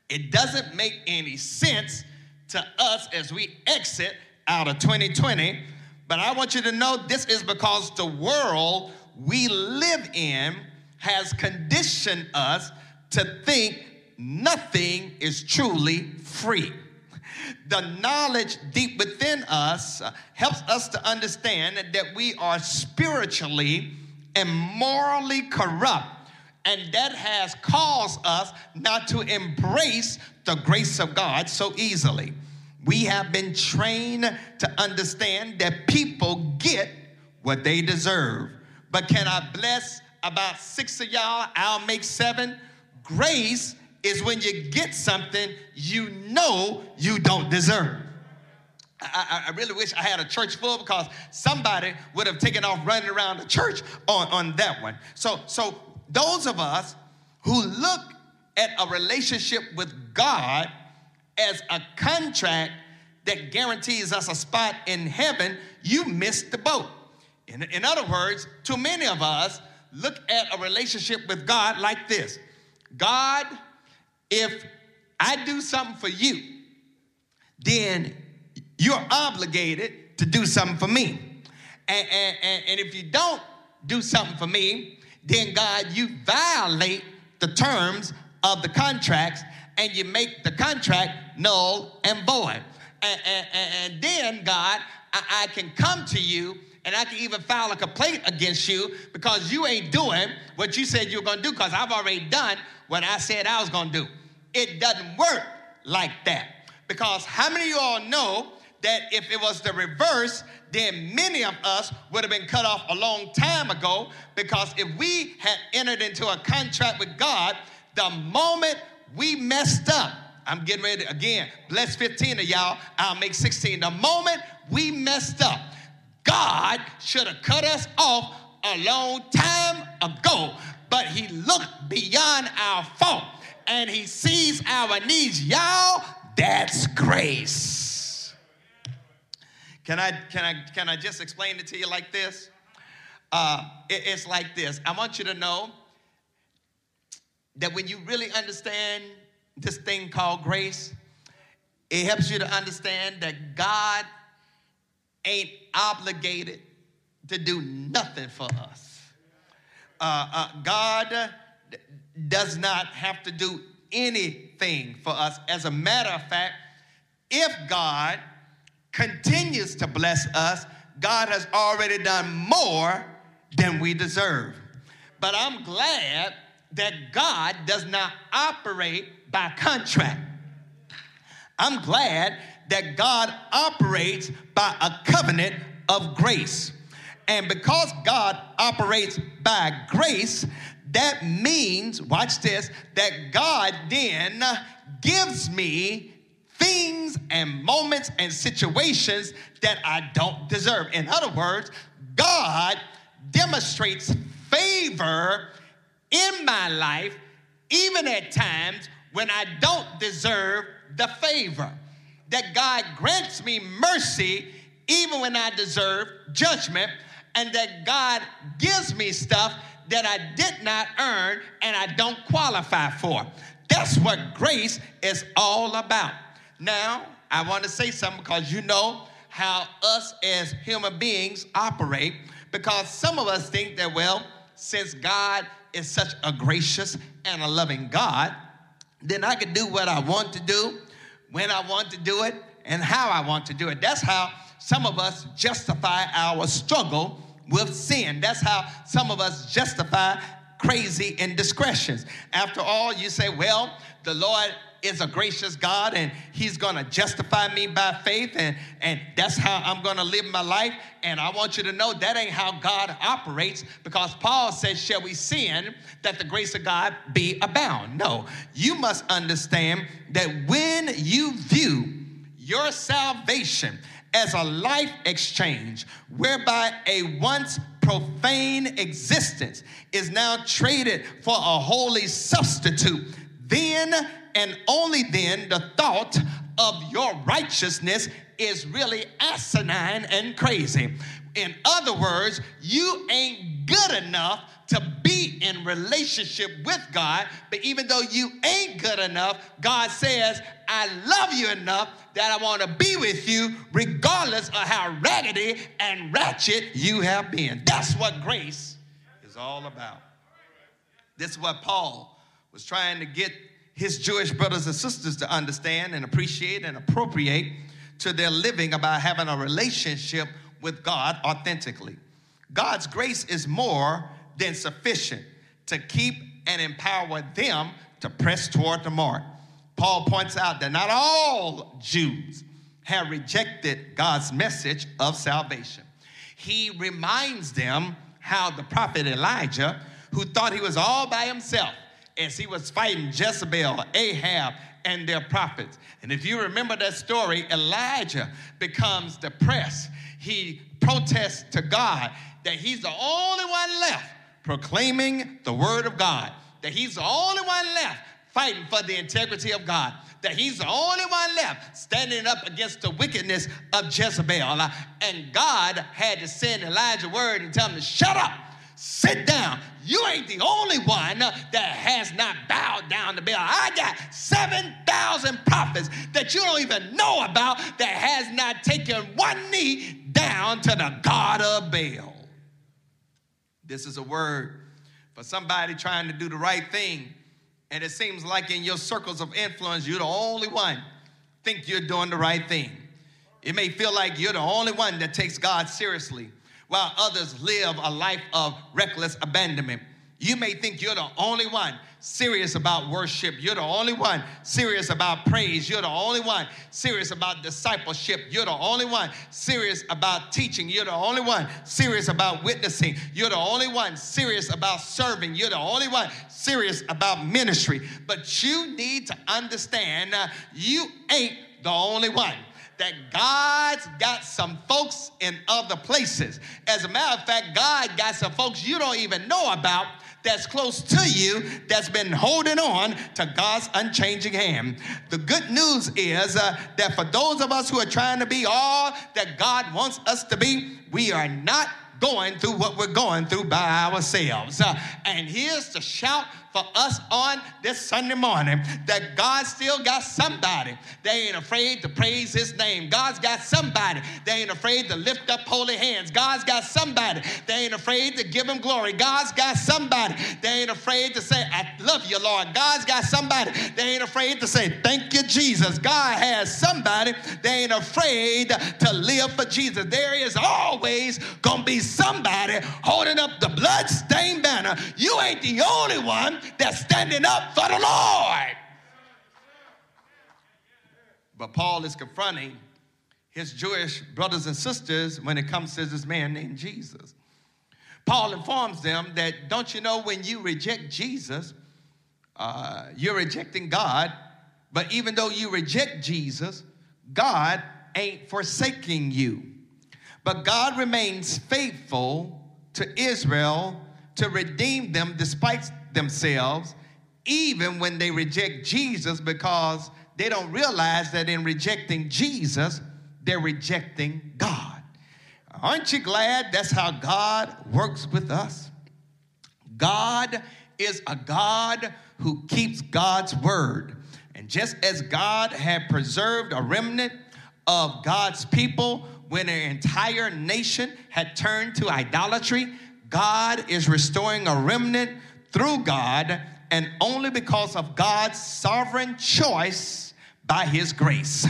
It doesn't make any sense to us as we exit out of 2020, but I want you to know this is because the world we live in has conditioned us to think nothing is truly free. The knowledge deep within us uh, helps us to understand that we are spiritually and morally corrupt. And that has caused us not to embrace the grace of God so easily. We have been trained to understand that people get what they deserve. But can I bless about six of y'all? I'll make seven. Grace is when you get something you know you don't deserve. I, I, really wish I had a church full because somebody would have taken off running around the church on, on that one. So, so those of us who look at a relationship with God as a contract that guarantees us a spot in heaven, you missed the boat. In, in other words, too many of us look at a relationship with God like this God, if I do something for you, then you're obligated to do something for me. And, and, and, if you don't do something for me, then God, you violate the terms of the contracts and you make the contract null and void. And, and, and then, God, I, I can come to you and I can even file a complaint against you because you ain't doing what you said you were going to do because I've already done what I said I was going to do. It doesn't work like that. Because how many of you all know that if it was the reverse, then many of us would have been cut off a long time ago because if we had entered into a contract with God, the moment we messed up, I'm getting ready again, bless 15 of y'all, I'll make 16. The moment we messed up, God should have cut us off a long time ago, but He looked beyond our fault and He sees our needs. Y'all, that's grace. Can I, can I, can I just explain it to you like this? Uh, it, it's like this. I want you to know that when you really understand this thing called grace, it helps you to understand that God ain't obligated to do nothing for us. Uh, uh, God does not have to do anything for us. As a matter of fact, if God continues to bless us, God has already done more than we deserve. But I'm glad that God does not operate by contract. I'm glad that God operates by a covenant of grace. And because God operates by grace, that means, watch this, that God then gives me things and moments and situations that I don't deserve. In other words, God demonstrates favor in my life, even at times when I don't deserve the favor. That God grants me mercy even when I deserve judgment, and that God gives me stuff that I did not earn and I don't qualify for. That's what grace is all about. Now, I want to say something because you know how us as human beings operate, because some of us think that, well, since God is such a gracious and a loving God, then I can do what I want to do, when I want to do it, and how I want to do it. That's how some of us justify our struggle with sin. That's how some of us justify crazy indiscretions. After all, you say, well, the Lord is a gracious God and He's gonna justify me by faith, and, and that's how I'm gonna live my life. And I want you to know that ain't how God operates because Paul says, Shall we sin that the grace of God be abound? No, you must understand that when you view your salvation as a life exchange whereby a once profane existence is now traded for a holy substitute, then and only then the thought of your righteousness is really asinine and crazy. In other words, you ain't good enough to be in relationship with God, but even though you ain't good enough, God says, I love you enough that I want to be with you regardless of how raggedy and ratchet you have been. That's what grace is all about. This is what Paul was trying to get his Jewish brothers and sisters to understand and appreciate and appropriate to their living about having a relationship with God authentically. God's grace is more than sufficient to keep and empower them to press toward the mark. Paul points out that not all Jews have rejected God's message of salvation. He reminds them how the prophet Elijah, who thought he was all by himself as he was fighting Jezebel, Ahab, and their prophets. And if you remember that story, Elijah becomes depressed. He protests to God that he's the only one left proclaiming the word of God, that he's the only one left fighting for the integrity of God, that he's the only one left standing up against the wickedness of Jezebel. And God had to send Elijah word and tell him to shut up. Sit down. You ain't the only one that has not bowed down to Baal. I got 7,000 prophets that you don't even know about that has not taken one knee down to the God of Baal. This is a word for somebody trying to do the right thing. And it seems like in your circles of influence, you're the only one think you're doing the right thing. It may feel like you're the only one that takes God seriously, while others live a life of reckless abandonment. You may think you're the only one serious about worship. You're the only one serious about praise. You're the only one serious about discipleship. You're the only one serious about teaching. You're the only one serious about witnessing. You're the only one serious about serving. You're the only one serious about ministry. But you need to understand uh, you ain't the only one that God's got some folks in other places. As a matter of fact, God got some folks you don't even know about that's close to you that's been holding on to God's unchanging hand. The good news is uh, that for those of us who are trying to be all that God wants us to be, we are not going through what we're going through by ourselves. Uh, and here's the shout for us on this Sunday morning that God still got somebody. They ain't afraid to praise his name. God's got somebody. They ain't afraid to lift up holy hands. God's got somebody. They ain't afraid to give him glory. God's got somebody. They ain't afraid to say, I love you, Lord. God's got somebody. They ain't afraid to say, Thank you, Jesus. God has somebody. They ain't afraid to live for Jesus. There is always gonna be somebody holding up the blood-stained banner. You ain't the only one that's standing up for the Lord. But Paul is confronting his Jewish brothers and sisters when it comes to this man named Jesus. Paul informs them that don't you know when you reject Jesus, uh, you're rejecting God, but even though you reject Jesus, God ain't forsaking you. But God remains faithful to Israel to redeem them despite themselves, even when they reject Jesus, because they don't realize that in rejecting Jesus, they're rejecting God. Aren't you glad that's how God works with us? God is a God who keeps God's word. And just as God had preserved a remnant of God's people when an entire nation had turned to idolatry, God is restoring a remnant through God and only because of God's sovereign choice by his grace.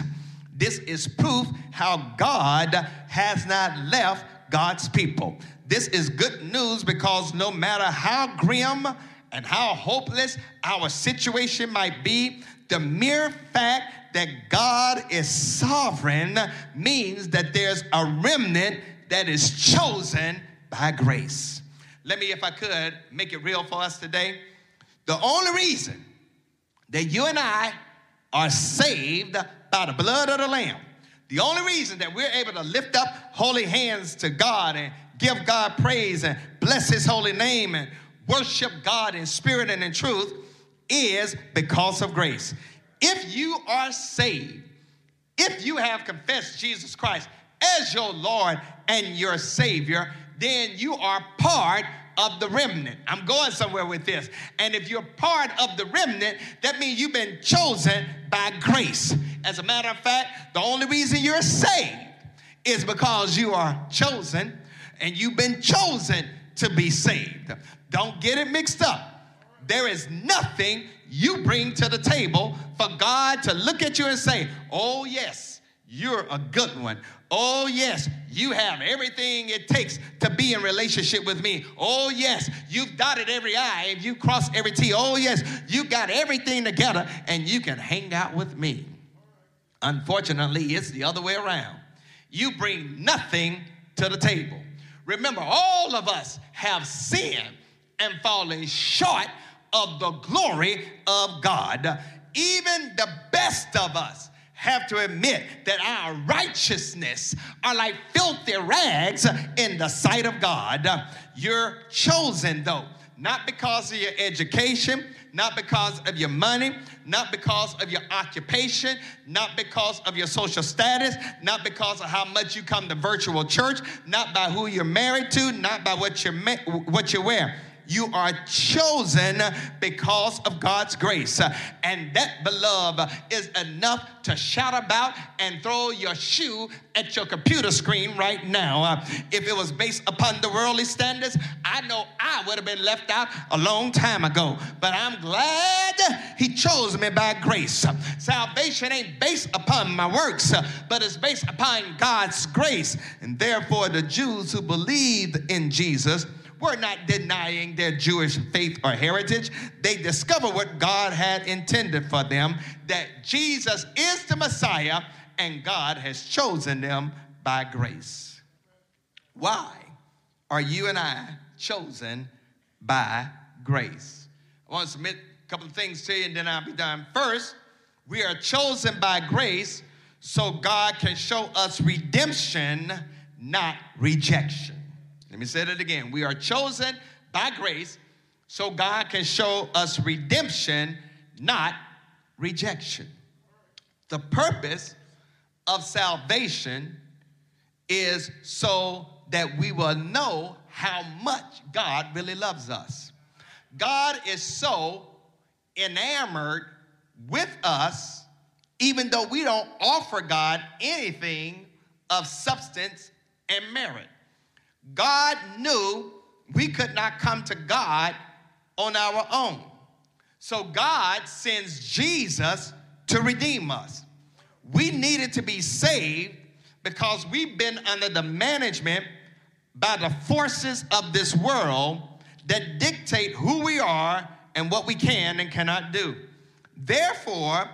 This is proof how God has not left God's people. This is good news because no matter how grim and how hopeless our situation might be, the mere fact that God is sovereign means that there's a remnant that is chosen by grace. Let me, if I could, make it real for us today. The only reason that you and I are saved by the blood of the Lamb, the only reason that we're able to lift up holy hands to God and give God praise and bless His holy name and worship God in spirit and in truth is because of grace. If you are saved, if you have confessed Jesus Christ as your Lord and your Savior, then you are part of the remnant. I'm going somewhere with this. And if you're part of the remnant, that means you've been chosen by grace. As a matter of fact, the only reason you're saved is because you are chosen and you've been chosen to be saved. Don't get it mixed up. There is nothing you bring to the table for God to look at you and say, Oh, yes, you're a good one. Oh, yes, you have everything it takes to be in relationship with me. Oh, yes, you've dotted every I and you crossed every T. Oh, yes, you've got everything together and you can hang out with me. Unfortunately, it's the other way around. You bring nothing to the table. Remember, all of us have sinned and fallen short of the glory of God. Even the best of us have to admit that our righteousness are like filthy rags in the sight of God. You're chosen, though, not because of your education, not because of your money, not because of your occupation, not because of your social status, not because of how much you come to virtual church, not by who you're married to, not by what you're what you wear. You are chosen because of God's grace. And that, beloved, is enough to shout about and throw your shoe at your computer screen right now. If it was based upon the worldly standards, I know I would have been left out a long time ago. But I'm glad He chose me by grace. Salvation ain't based upon my works, but it's based upon God's grace. And therefore, the Jews who believed in Jesus were not denying their Jewish faith or heritage. They discovered what God had intended for them that Jesus is the Messiah and God has chosen them by grace. Why are you and I chosen by grace? I want to submit a couple of things to you and then I'll be done. First, we are chosen by grace so God can show us redemption, not rejection. Let me say that again. We are chosen by grace so God can show us redemption, not rejection. The purpose of salvation is so that we will know how much God really loves us. God is so enamored with us, even though we don't offer God anything of substance and merit. God knew we could not come to God on our own. So God sends Jesus to redeem us. We needed to be saved because we've been under the management by the forces of this world that dictate who we are and what we can and cannot do. Therefore,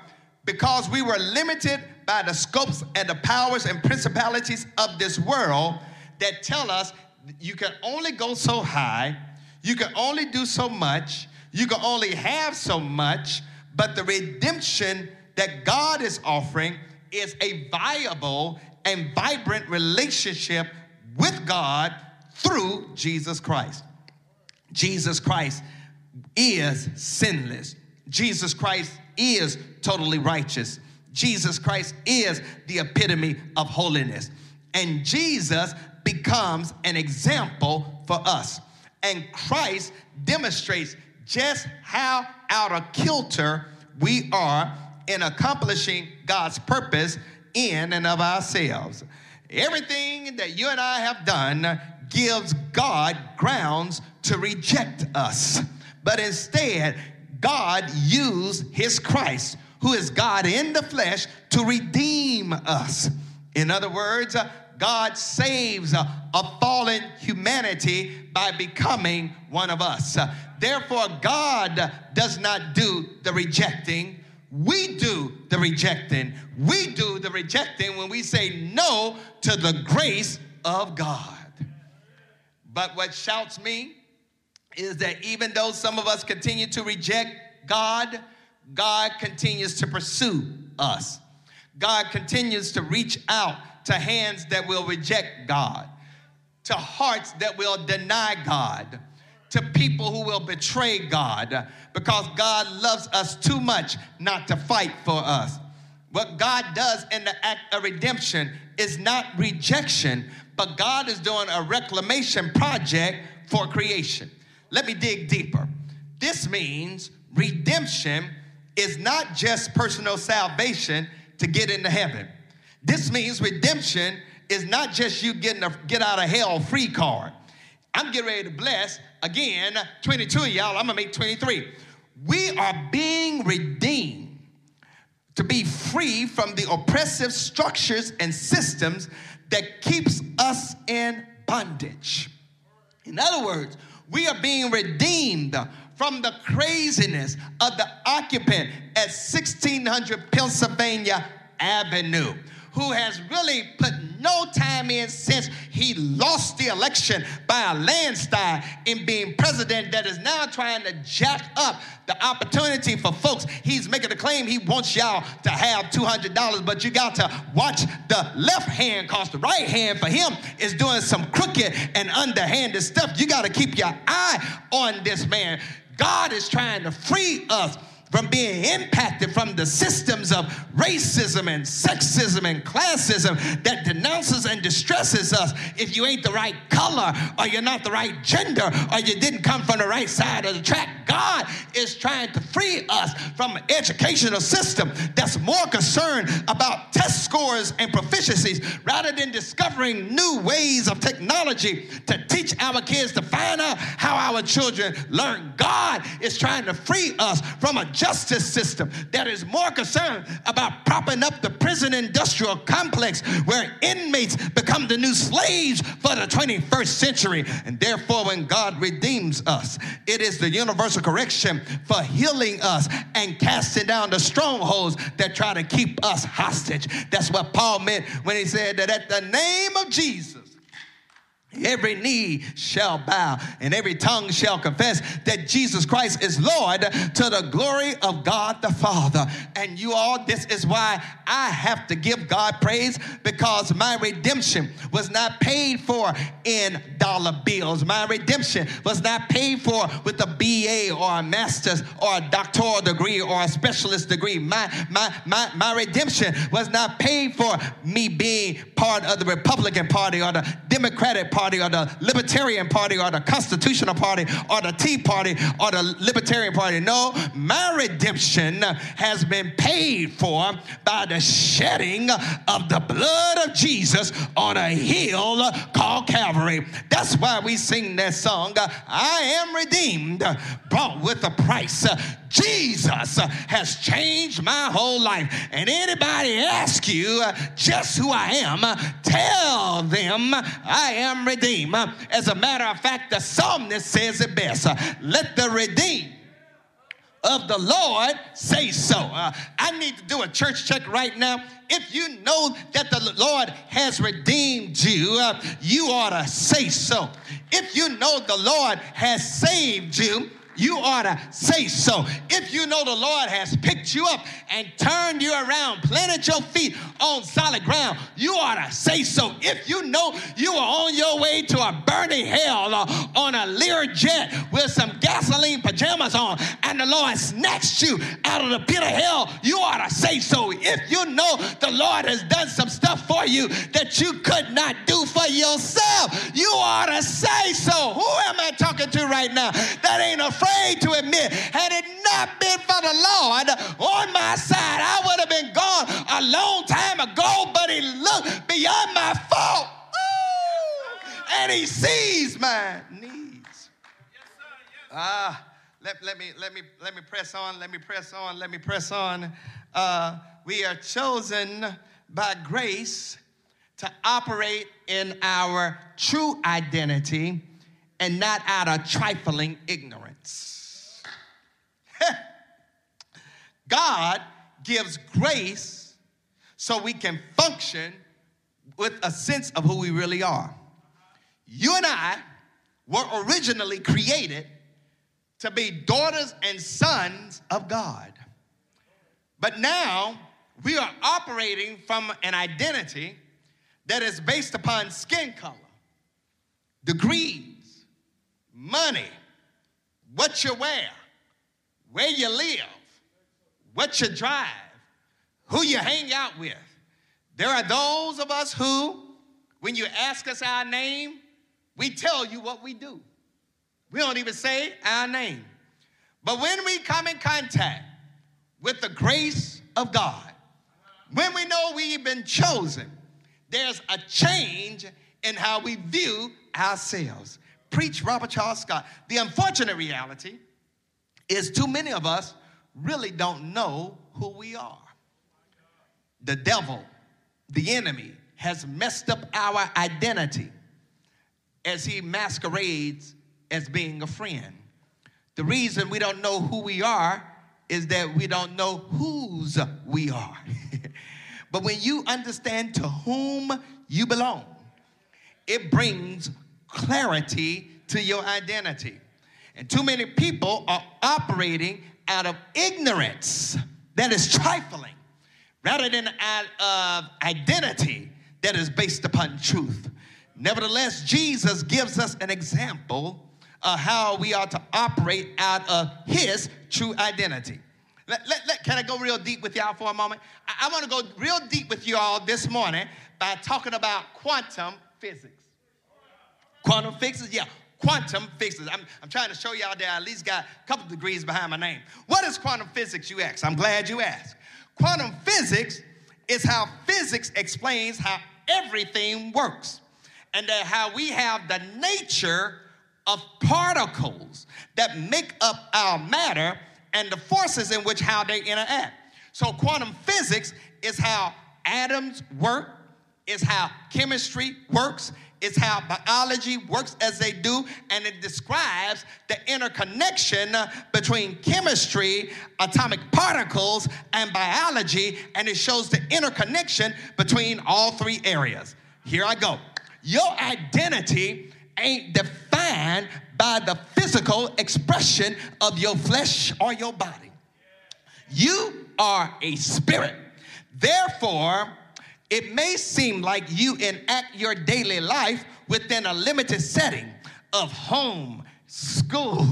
because we were limited by the scopes and the powers and principalities of this world, that tell us you can only go so high, you can only do so much, you can only have so much, but the redemption that God is offering is a viable and vibrant relationship with God through Jesus Christ. Jesus Christ is sinless. Jesus Christ is totally righteous. Jesus Christ is the epitome of holiness. And Jesus becomes an example for us. And Christ demonstrates just how out of kilter we are in accomplishing God's purpose in and of ourselves. Everything that you and I have done gives God grounds to reject us. But instead, God used his Christ, who is God in the flesh, to redeem us. In other words, God saves a, fallen humanity by becoming one of us. Therefore, God does not do the rejecting. We do the rejecting. We do the rejecting when we say no to the grace of God. But what shouts me is that even though some of us continue to reject God, God continues to pursue us. God continues to reach out to hands that will reject God, to hearts that will deny God, to people who will betray God, because God loves us too much not to fight for us. What God does in the act of redemption is not rejection, but God is doing a reclamation project for creation. Let me dig deeper. This means redemption is not just personal salvation to get into heaven. This means redemption is not just you getting a get out of hell free card. I'm getting ready to bless again 22 of y'all. I'm gonna make 23. We are being redeemed to be free from the oppressive structures and systems that keeps us in bondage. In other words, we are being redeemed from the craziness of the occupant at 1600 Pennsylvania Avenue who has really put no time in since he lost the election by a landslide in being president that is now trying to jack up the opportunity for folks. He's making a claim he wants y'all to have $200, but you got to watch the left hand because the right hand for him is doing some crooked and underhanded stuff. You got to keep your eye on this man. God is trying to free us from being impacted from the systems of racism and sexism and classism that denounces and distresses us if you ain't the right color or you're not the right gender or you didn't come from the right side of the track. God is trying to free us from an educational system that's more concerned about test scores and proficiencies rather than discovering new ways of technology to teach our kids to find out how our children learn. God is trying to free us from a justice system that is more concerned about propping up the prison industrial complex where inmates become the new slaves for the 21st century. And therefore, when God redeems us, it is the universal correction for healing us and casting down the strongholds that try to keep us hostage. That's what Paul meant when he said that at the name of Jesus, Every knee shall bow and every tongue shall confess that Jesus Christ is Lord to the glory of God the Father. And you all, this is why I have to give God praise because my redemption was not paid for in dollar bills. My redemption was not paid for with a BA or a master's or a doctoral degree or a specialist degree. My, my, my, my redemption was not paid for me being part of the Republican Party or the Democratic Party Party or the Libertarian Party or the Constitutional Party or the Tea Party or the Libertarian Party. No, my redemption has been paid for by the shedding of the blood of Jesus on a hill called Calvary. That's why we sing that song, I am redeemed, bought with a price. Jesus has changed my whole life. And anybody ask you just who I am, tell them I am redeemed. As a matter of fact, the psalmist says it best let the redeemed of the Lord say so. I need to do a church check right now. If you know that the Lord has redeemed you, you ought to say so. If you know the Lord has saved you, you ought to say so. If you know the Lord has picked you up and turned you around, planted your feet on solid ground, you ought to say so. If you know you are on your way to a burning hell uh, on a Lear jet with some gasoline pajamas on, and the Lord snatched you out of the pit of hell, you ought to say so. If you know the Lord has done some stuff for you that you could not do for yourself, you ought to say so. Who am I talking to right now that ain't afraid? Afraid to admit, had it not been for the Lord on my side, I would have been gone a long time ago, but He looked beyond my fault. Ooh, and He sees my needs. Ah. Let, let, me let me let me press on let me press on let me press on uh, we are chosen by grace to operate in our true identity and not out of trifling ignorance. God gives grace so we can function with a sense of who we really are. You and I were originally created to be daughters and sons of God. But now we are operating from an identity that is based upon skin color, degrees, money, what you wear, where you live, what you drive, who you hang out with. There are those of us who, when you ask us our name, we tell you what we do. We don't even say our name. But when we come in contact with the grace of God, when we know we've been chosen, there's a change in how we view ourselves preach Robert Charles Scott. The unfortunate reality is too many of us really don't know who we are. The devil, the enemy, has messed up our identity as he masquerades as being a friend. The reason we don't know who we are is that we don't know whose we are. but when you understand to whom you belong, it brings clarity to your identity. And too many people are operating out of ignorance that is trifling rather than out of identity that is based upon truth. Nevertheless, Jesus gives us an example of how we are to operate out of his true identity. Let, let, let, can I go real deep with y'all for a moment? I, I want to go real deep with y'all this morning by talking about quantum physics. Quantum physics, yeah, quantum physics. I'm, I'm trying to show y'all that I at least got a couple degrees behind my name. What is quantum physics, you ask? I'm glad you asked. Quantum physics is how physics explains how everything works and that how we have the nature of particles that make up our matter and the forces in which how they interact. So quantum physics is how atoms work, is how chemistry works, is how biology works as they do, and it describes the interconnection uh, between chemistry, atomic particles, and biology, and it shows the interconnection between all three areas. Here I go. Your identity ain't defined by the physical expression of your flesh or your body. You are a spirit. Therefore, it may seem like you enact your daily life within a limited setting of home, school,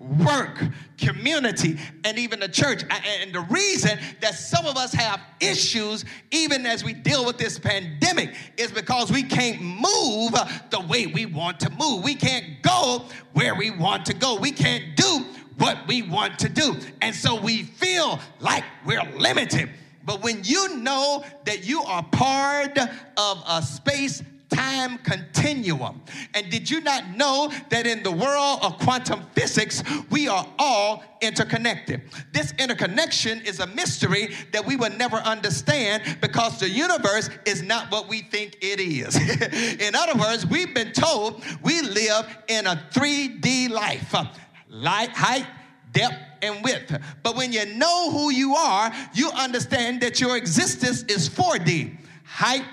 work, community, and even the church. And the reason that some of us have issues, even as we deal with this pandemic, is because we can't move the way we want to move. We can't go where we want to go. We can't do what we want to do. And so we feel like we're limited. But when you know that you are part of a space time continuum. And did you not know that in the world of quantum physics, we are all interconnected? This interconnection is a mystery that we will never understand because the universe is not what we think it is. in other words, we've been told we live in a 3D life light, height, depth, and width. But when you know who you are, you understand that your existence is 4D height,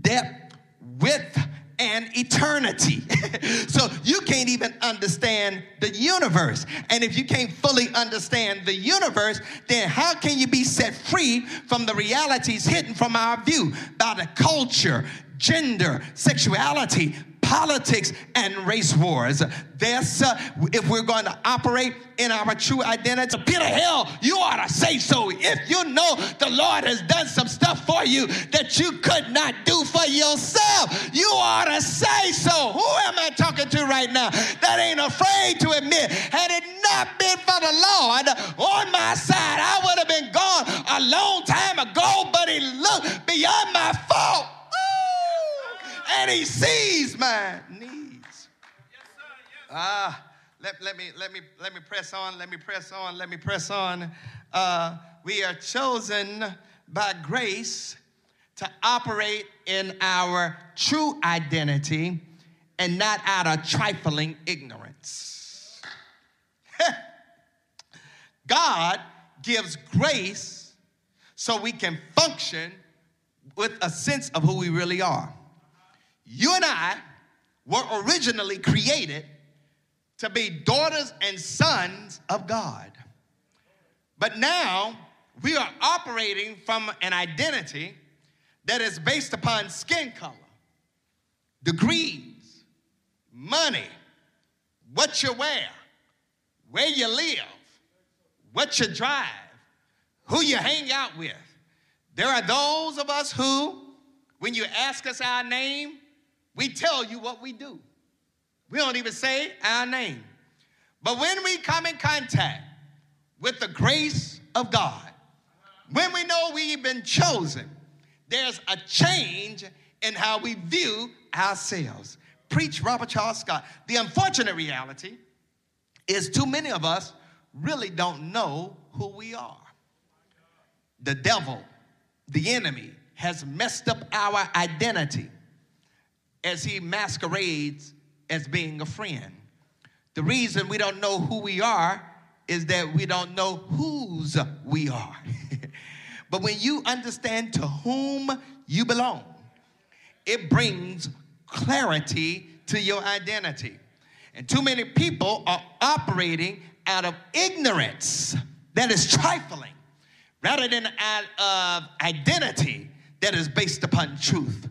depth, width, and eternity. so you can't even understand the universe. And if you can't fully understand the universe, then how can you be set free from the realities hidden from our view by the culture, gender, sexuality, politics and race wars. This, uh, if we're going to operate in our true identity, Peter Hill, you ought to say so. If you know the Lord has done some stuff for you that you could not do for yourself, you ought to say so. Who am I talking to right now that ain't afraid to admit, had it not been for the Lord on my side, I would have been gone a long time ago, but he looked beyond my fault and he sees my needs. Ah, let, let me let me let me press on. Let me press on. Let me press on. Uh, we are chosen by grace to operate in our true identity and not out of trifling ignorance. God gives grace so we can function with a sense of who we really are. You and I were originally created to be daughters and sons of God. But now we are operating from an identity that is based upon skin color, degrees, money, what you wear, where you live, what you drive, who you hang out with. There are those of us who, when you ask us our name, we tell you what we do. We don't even say our name. But when we come in contact with the grace of God, when we know we've been chosen, there's a change in how we view ourselves. Preach Robert Charles Scott. The unfortunate reality is too many of us really don't know who we are. The devil, the enemy, has messed up our identity as he masquerades as being a friend. The reason we don't know who we are is that we don't know whose we are. but when you understand to whom you belong, it brings clarity to your identity. And too many people are operating out of ignorance that is trifling rather than out of identity that is based upon truth.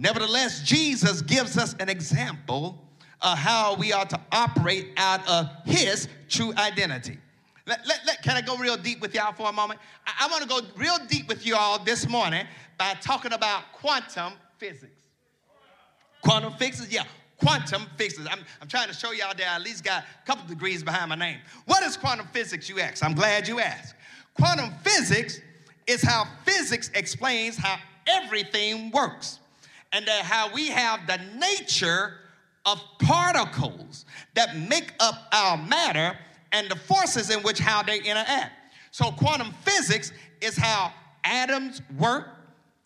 Nevertheless, Jesus gives us an example of how we are to operate out of his true identity. Let, let, let, can I go real deep with y'all for a moment? I, I want to go real deep with y'all this morning by talking about quantum physics. Quantum physics, yeah, quantum physics. I'm, I'm trying to show y'all that I at least got a couple degrees behind my name. What is quantum physics, you ask? I'm glad you asked. Quantum physics is how physics explains how everything works and that how we have the nature of particles that make up our matter and the forces in which how they interact. So quantum physics is how atoms work,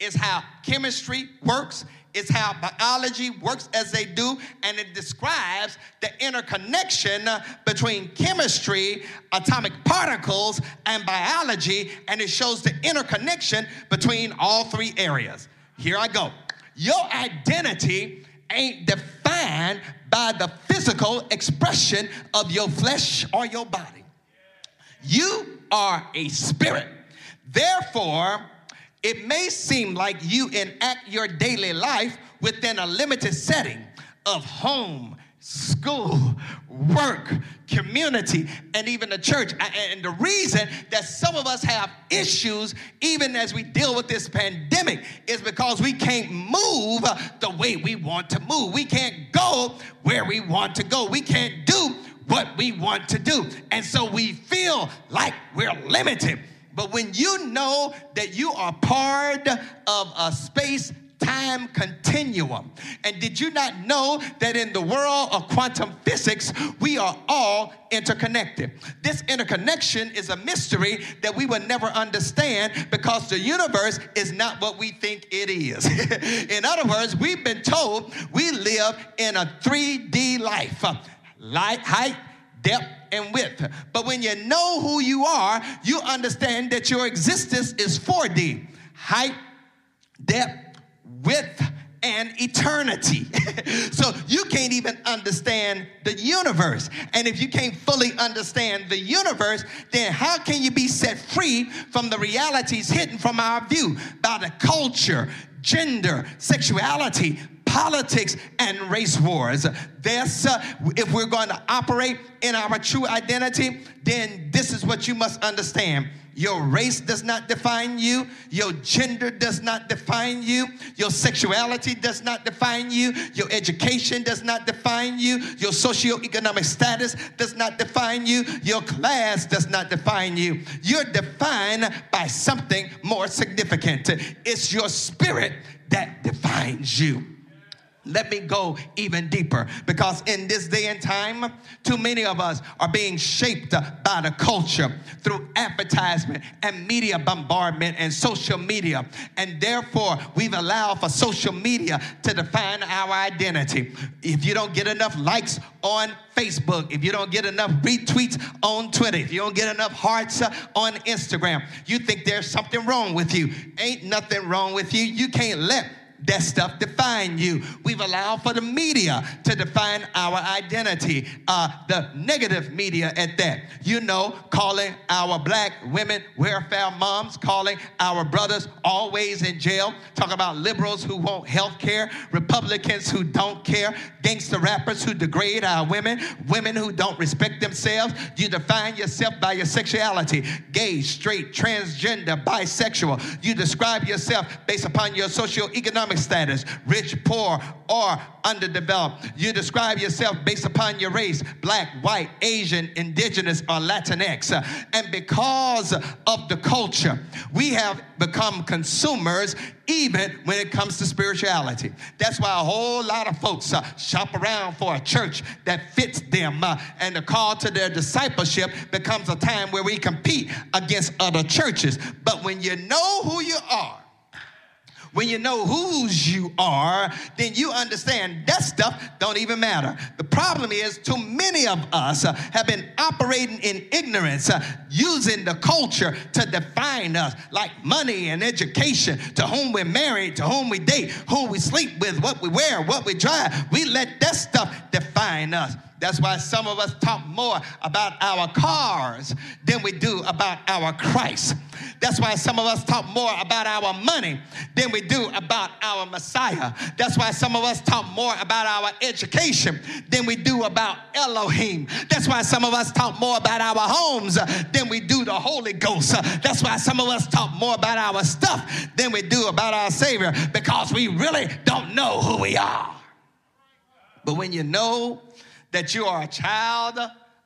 is how chemistry works, is how biology works as they do, and it describes the interconnection uh, between chemistry, atomic particles, and biology, and it shows the interconnection between all three areas. Here I go. Your identity ain't defined by the physical expression of your flesh or your body. You are a spirit. Therefore, it may seem like you enact your daily life within a limited setting of home, school, work, community, and even the church. And the reason that some of us have issues, even as we deal with this pandemic, is because we can't move the way we want to move. We can't go where we want to go. We can't do what we want to do. And so we feel like we're limited. But when you know that you are part of a space time continuum. And did you not know that in the world of quantum physics, we are all interconnected? This interconnection is a mystery that we will never understand because the universe is not what we think it is. in other words, we've been told we live in a 3D life light, height, depth, and width. But when you know who you are, you understand that your existence is 4D height, depth, width, an eternity. so you can't even understand the universe. And if you can't fully understand the universe, then how can you be set free from the realities hidden from our view by the culture, gender, sexuality, politics and race wars. This, uh, if we're going to operate in our true identity, then this is what you must understand. Your race does not define you. Your gender does not define you. Your sexuality does not define you. Your education does not define you. Your socioeconomic status does not define you. Your class does not define you. You're defined by something more significant. It's your spirit that defines you. Let me go even deeper because in this day and time, too many of us are being shaped by the culture through advertisement and media bombardment and social media. And therefore, we've allowed for social media to define our identity. If you don't get enough likes on Facebook, if you don't get enough retweets on Twitter, if you don't get enough hearts on Instagram, you think there's something wrong with you. Ain't nothing wrong with you. You can't let that stuff define you. We've allowed for the media to define our identity, uh, the negative media at that. You know, calling our black women welfare moms, calling our brothers always in jail, talk about liberals who want health care, Republicans who don't care, gangster rappers who degrade our women, women who don't respect themselves. You define yourself by your sexuality gay, straight, transgender, bisexual. You describe yourself based upon your socioeconomic economic status, rich, poor, or underdeveloped. You describe yourself based upon your race, black, white, Asian, indigenous, or Latinx. And because of the culture, we have become consumers even when it comes to spirituality. That's why a whole lot of folks uh, shop around for a church that fits them, uh, and the call to their discipleship becomes a time where we compete against other churches. But when you know who you are, when you know whose you are, then you understand that stuff don't even matter. The problem is, too many of us uh, have been operating in ignorance, uh, using the culture to define us, like money and education, to whom we're married, to whom we date, who we sleep with, what we wear, what we drive. We let that stuff define us. That's why some of us talk more about our cars than we do about our Christ. That's why some of us talk more about our money than we do about our Messiah. That's why some of us talk more about our education than we do about Elohim. That's why some of us talk more about our homes than we do the Holy Ghost. That's why some of us talk more about our stuff than we do about our Savior because we really don't know who we are. But when you know that you are a child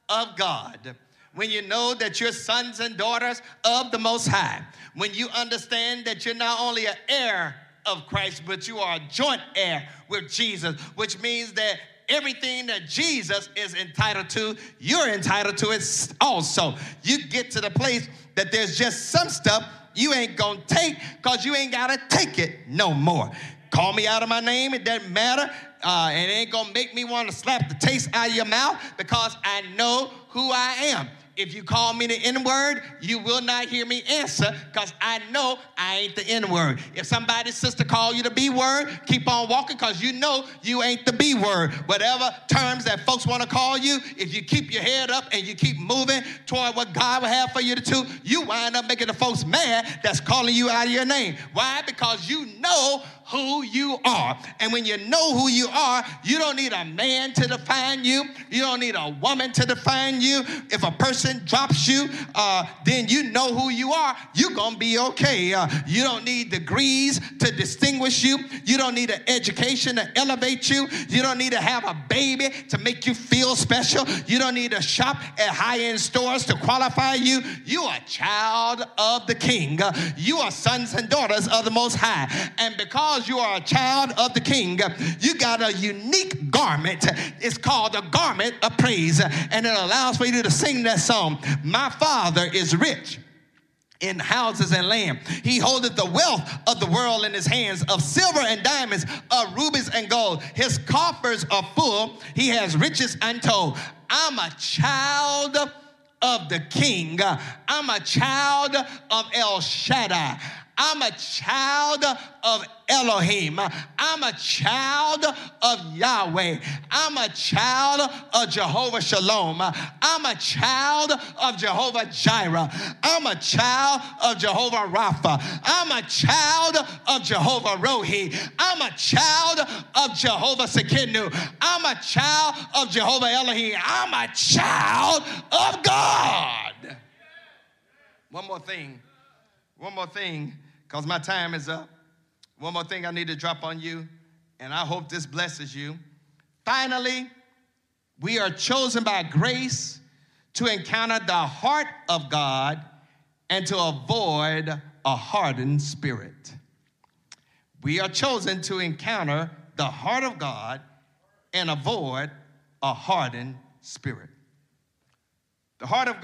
of God, when you know that you're sons and daughters of the Most High, when you understand that you're not only an heir of Christ, but you are a joint heir with Jesus, which means that everything that Jesus is entitled to, you're entitled to it also. You get to the place that there's just some stuff you ain't gonna take because you ain't gotta take it no more. Call me out of my name, it doesn't matter uh, and it ain't gonna make me want to slap the taste out of your mouth because I know who I am. If you call me the N word, you will not hear me answer because I know I ain't the N word. If somebody's sister call you the B word, keep on walking because you know you ain't the B word. Whatever terms that folks want to call you, if you keep your head up and you keep moving toward what God will have for you to do, you wind up making the folks mad that's calling you out of your name. Why? Because you know who you are. And when you know who you are, you don't need a man to define you. You don't need a woman to define you. If a person drops you, uh, then you know who you are. You're going to be okay. Uh, you don't need degrees to distinguish you. You don't need an education to elevate you. You don't need to have a baby to make you feel special. You don't need to shop at high end stores to qualify you. You are a child of the king. Uh, you are sons and daughters of the Most High. And because because you are a child of the king, you got a unique garment. It's called a garment of praise, and it allows for you to sing that song. My father is rich in houses and land. He holdeth the wealth of the world in his hands, of silver and diamonds, of rubies and gold. His coffers are full. He has riches untold. I'm a child of the king. I'm a child of El Shaddai. I'm a child of Elohim. I'm a child of Yahweh. I'm a child of Jehovah Shalom. I'm a child of Jehovah Jireh. I'm a child of Jehovah Rapha. I'm a child of Jehovah Rohi. I'm a child of Jehovah Tsidkenu. I'm a child of Jehovah Elohim. I'm a child of God. One more thing. One more thing because my time is up. One more thing I need to drop on you, and I hope this blesses you. Finally, we are chosen by grace to encounter the heart of God and to avoid a hardened spirit. We are chosen to encounter the heart of God and avoid a hardened spirit. The heart of God.